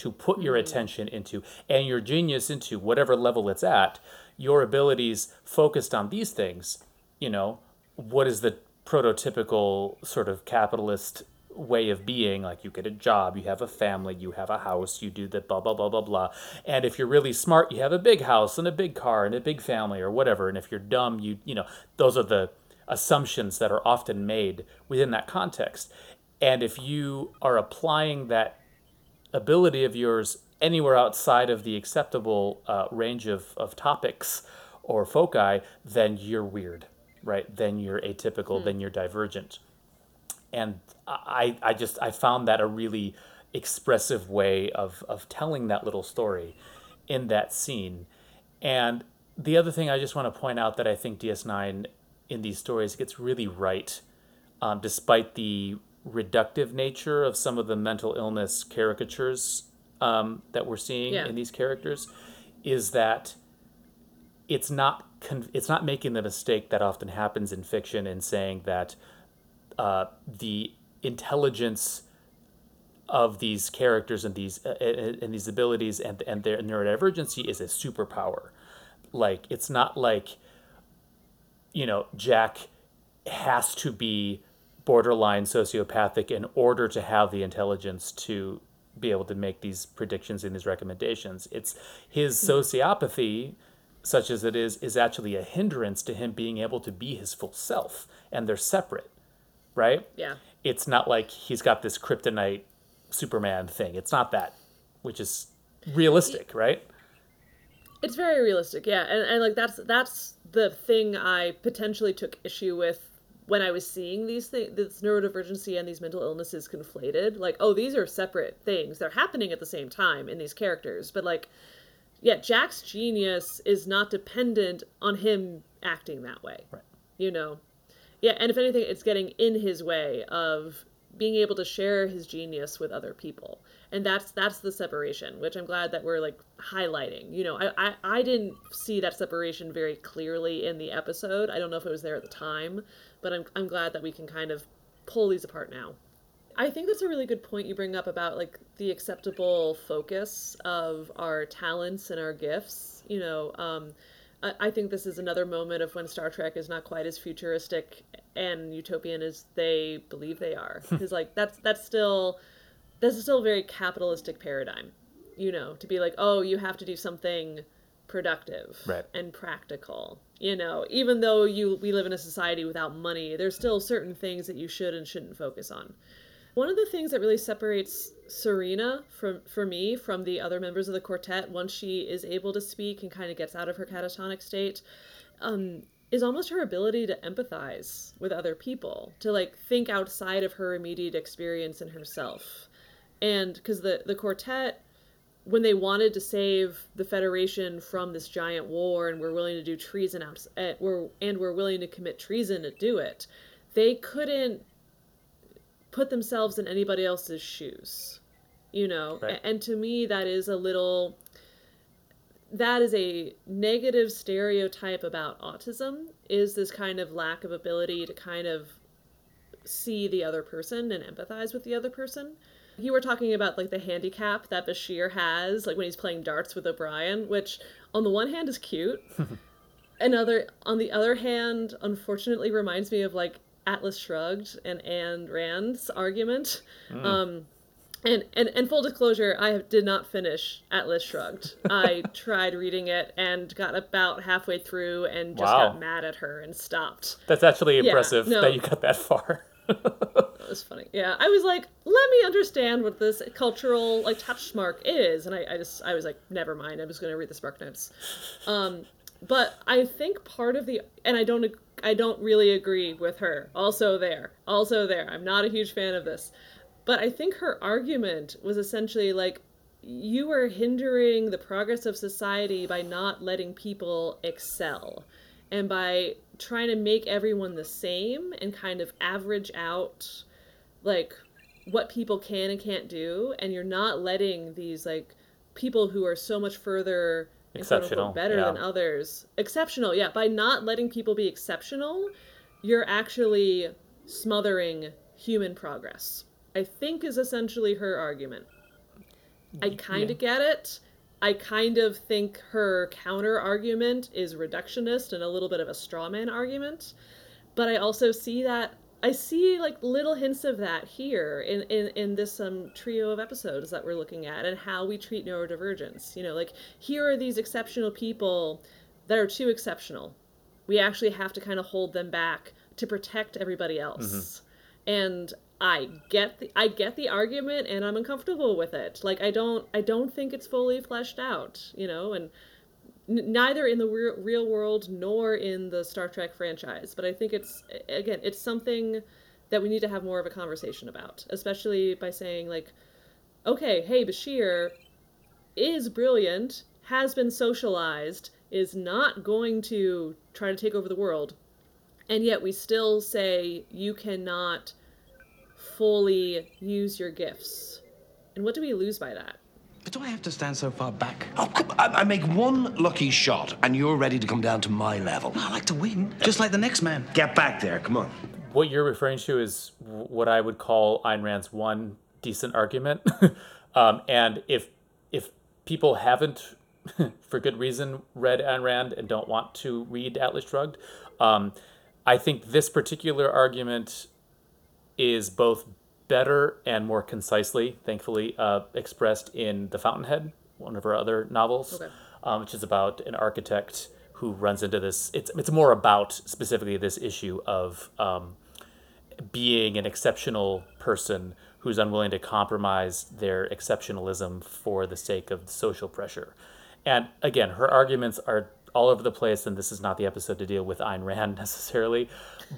to put your mm-hmm. attention into and your genius into whatever level it's at, your abilities focused on these things, you know, what is the prototypical sort of capitalist way of being? Like you get a job you have a family you have a house you do the blah blah blah blah blah. And if you're really smart you have a big house and a big car and a big family or whatever. And if you're dumb you you know those are the assumptions that are often made within that context. And if you are applying that ability of yours anywhere outside of the acceptable uh, range of, of topics or foci then you're weird right? Then you're atypical then you're divergent. And I, I just I found that a really expressive way of of telling that little story in that scene. And the other thing I just want to point out that I think DS9 in these stories gets really right, um, despite the reductive nature of some of the mental illness caricatures um, that we're seeing Yeah. in these characters, is that it's not con- it's not making the mistake that often happens in fiction in saying that uh, the intelligence of these characters and these uh, uh, and these abilities and and their neurodivergency is a superpower. Like it's not like you know Jack has to be borderline sociopathic in order to have the intelligence to be able to make these predictions and these recommendations. It's his hmm. sociopathy, such as it is, is actually a hindrance to him being able to be his full self, and they're separate, right? Yeah. It's not like he's got this kryptonite Superman thing. It's not that, which is realistic, right? It's very realistic, yeah, and, and like that's that's the thing I potentially took issue with when I was seeing these things, this neurodivergency and these mental illnesses conflated. Like, oh, these are separate things; they're happening at the same time in these characters. But like, yeah, Jack's genius is not dependent on him acting that way. Right. You know, yeah, and if anything, it's getting in his way of being able to share his genius with other people and that's that's the separation which i'm glad that we're like highlighting. You know I, I i didn't see that separation very clearly in the episode. I don't know if it was there at the time but i'm, I'm glad that we can kind of pull these apart now. I think that's a really good point you bring up about like the acceptable focus of our talents and our gifts you know um I I think this is another moment of when Star Trek is not quite as futuristic and utopian as they believe they are. Because like that's that's still that's still a very capitalistic paradigm. You know, to be like, oh, you have to do something productive Right. and practical. You know, even though you we live in a society without money, there's still certain things that you should and shouldn't focus on. One of the things that really separates Sarina from for me from the other members of the quartet once she is able to speak and kind of gets out of her catatonic state um, is almost her ability to empathize with other people, to like think outside of her immediate experience and herself. And because the the quartet when they wanted to save the Federation from this giant war and were willing to do treason out uh, were and were willing to commit treason to do it, they couldn't put themselves in anybody else's shoes. You know, Right. And to me that is a little that is a negative stereotype about autism is this kind of lack of ability to kind of see the other person and empathize with the other person. You were talking about like the handicap that Bashir has, like when he's playing darts with O'Brien, which on the one hand is cute. Another on the other hand, unfortunately reminds me of like Atlas Shrugged and Ayn Rand's argument. Mm. Um and, and and full disclosure, I did not finish Atlas Shrugged. I tried reading it and got about halfway through and just Wow. got mad at her and stopped. That's actually Yeah, impressive no. that you got that far. That was funny. Yeah, I was like, let me understand what this cultural like touch mark is, and I, I just I was like, never mind. I'm just gonna read the spark notes. Um, but I think part of the and I don't I don't really agree with her. Also there, also there. I'm not a huge fan of this, but I think her argument was essentially like. You are hindering the progress of society by not letting people excel and by trying to make everyone the same and kind of average out like what people can and can't do and you're not letting these like people who are so much further Exceptional, better yeah. than others exceptional yeah by not letting people be exceptional you're actually smothering human progress i think is essentially her argument I kind of Yeah. get it. I kind of think her counter argument is reductionist and a little bit of a straw man argument. But I also see that I see like little hints of that here in, in, in this um, trio of episodes that we're looking at and how we treat neurodivergence. You know, like here are these exceptional people that are too exceptional. We actually have to kind of hold them back to protect everybody else. And I get the I get the argument and I'm uncomfortable with it. Like I don't I don't think it's fully fleshed out, you know, and n- neither in the real, real world nor in the Star Trek franchise. But I think it's again, it's something that we need to have more of a conversation about, especially by saying like, okay, hey, Bashir is brilliant, has been socialized, is not going to try to take over the world, and yet we still say you cannot fully use your gifts. And what do we lose by that? But do I have to stand so far back? Oh, come I, I make one lucky shot, and you're ready to come down to my level. I like to win, just like the next man. Get back there, come on. What you're referring to is what I would call Ayn Rand's one decent argument. um, and if if people haven't, for good reason, read Ayn Rand and don't want to read Atlas Shrugged, um, I think this particular argument is both better and more concisely, thankfully, uh, expressed in The Fountainhead, one of her other novels, Okay. um, which is about an architect who runs into this. It's it's more about specifically this issue of um, being an exceptional person who's unwilling to compromise their exceptionalism for the sake of social pressure. And again, her arguments are all over the place, and this is not the episode to deal with Ayn Rand necessarily.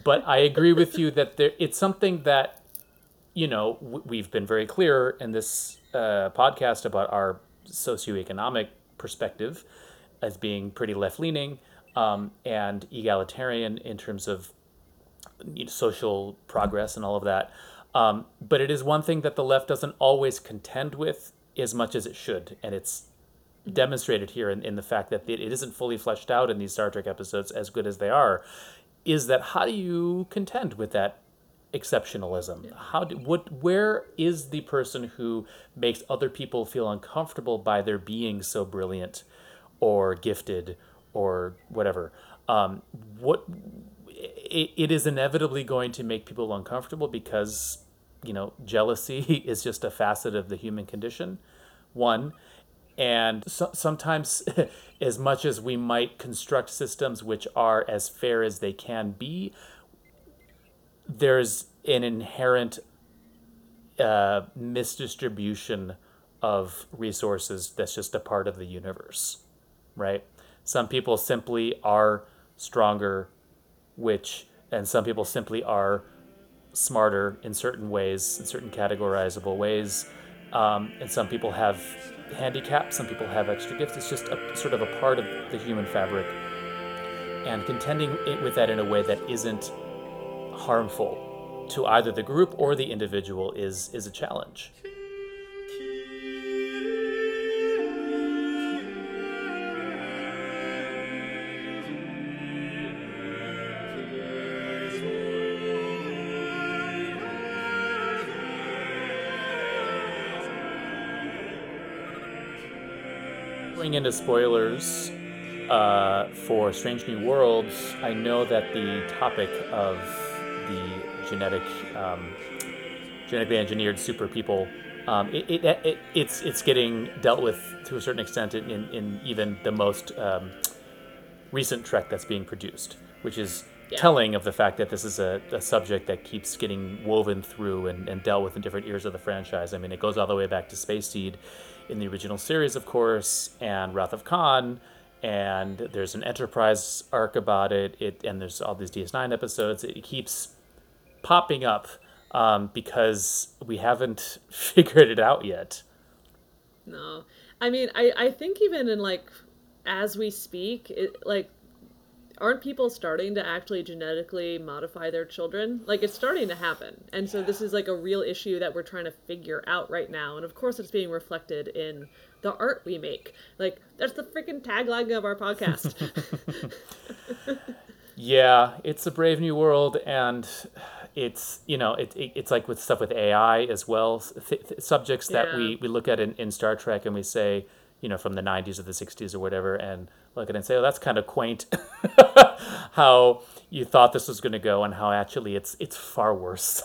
But I agree with you that there, it's something that, you know, we've been very clear in this uh, podcast about our socioeconomic perspective as being pretty left leaning um, and egalitarian in terms of you know, social progress and all of that. Um, but it is one thing that the left doesn't always contend with as much as it should. And it's demonstrated here in, in the fact that it isn't fully fleshed out in these Star Trek episodes, as good as they are. Is that how do you contend with that exceptionalism? How do, what where is the person who makes other people feel uncomfortable by their being so brilliant or gifted or whatever? Um, what it, it is inevitably going to make people uncomfortable because you know jealousy is just a facet of the human condition one and so, sometimes as much as we might construct systems which are as fair as they can be there's an inherent uh, misdistribution of resources that's just a part of the universe right? Some people simply are stronger which and some people simply are smarter in certain ways in certain categorizable ways. Um, and some people have handicaps some people have extra gifts. It's just a sort of a part of the human fabric. And contending it with that in a way that isn't harmful to either the group or the individual is is a challenge Into spoilers uh, for Strange New Worlds, I know that the topic of the genetic, um, genetically engineered super people, um, it, it, it, it's it's getting dealt with to a certain extent in, in, in even the most um, recent Trek that's being produced, which is telling of the fact that this is a, a subject that keeps getting woven through and, and dealt with in different eras of the franchise. I mean, it goes all the way back to Space Seed in the original series, of course, and Wrath of Khan, and there's an Enterprise arc about it. It and there's all these DS9 episodes. It keeps popping up um, because we haven't figured it out yet. No. I mean, I, I think even in like as we speak, it like aren't people starting to actually genetically modify their children? Like it's starting to happen. And so this is like a real issue that we're trying to figure out right now. And of course it's being reflected in the art we make. Like that's the freaking tagline of our podcast. Yeah, it's a brave new world, and it's you know it, it, it's like with stuff with AI as well. Th- th- subjects that Yeah. we we look at in, in Star Trek and we say you know from the 90s or the 60s or whatever and look at it and say oh that's kind of quaint how you thought this was going to go and how actually it's it's far worse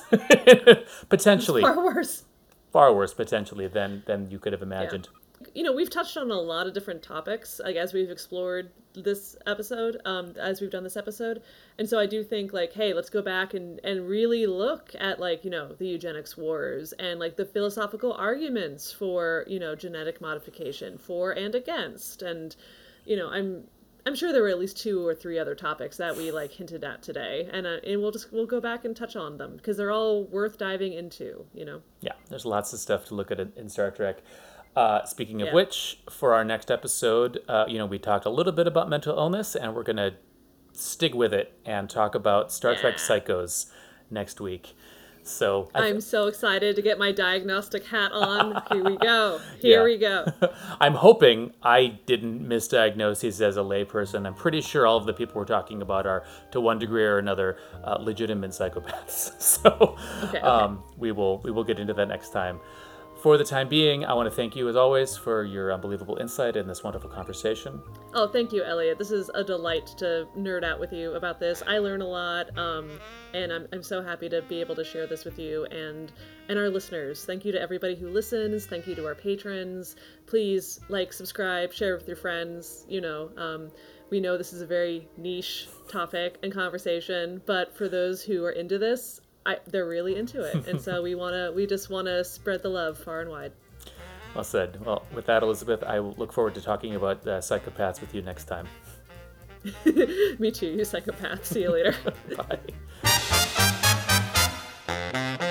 potentially. Far worse. far worse potentially than than you could have imagined. You know we've touched on a lot of different topics like as we've explored this episode um as we've done this episode. And so i do think like hey let's go back and and really look at like you know the eugenics wars and like the philosophical arguments for you know genetic modification for and against and you know i'm i'm sure there were at least two or three other topics that we like hinted at today and uh, and we'll just we'll go back and touch on them because they're all worth diving into you know yeah there's lots of stuff to look at in, star trek uh, speaking of Yeah. which, for our next episode, uh, you know, we talked a little bit about mental illness, and we're gonna stick with it and talk about Star Trek Psychos next week. So I I'm so excited to get my diagnostic hat on. Here we go. Here Yeah. we go. I'm hoping I didn't misdiagnose these as a layperson. I'm pretty sure all of the people we're talking about are, to one degree or another, uh, legitimate psychopaths. So Okay, okay. Um, we will we will get into that next time. For the time being, I want to thank you as always for your unbelievable insight in this wonderful conversation. Oh, thank you, Elliott. This is a delight to nerd out with you about this. I learn a lot, um, and I'm, I'm so happy to be able to share this with you and and our listeners. Thank you to everybody who listens. Thank you to our patrons. Please like, subscribe, share with your friends. You know, um, we know this is a very niche topic and conversation, but for those who are into this, I, they're really into it, and so we wanna we just wanna spread the love far and wide. Well said. Well, with that, Elizabeth, I look forward to talking about uh, psychopaths with you next time. Me too, you psychopath. See you later. Bye.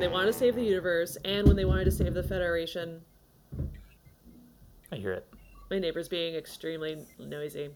when they wanted to save the universe and when they wanted to save the Federation. I hear it. My neighbor's being extremely noisy.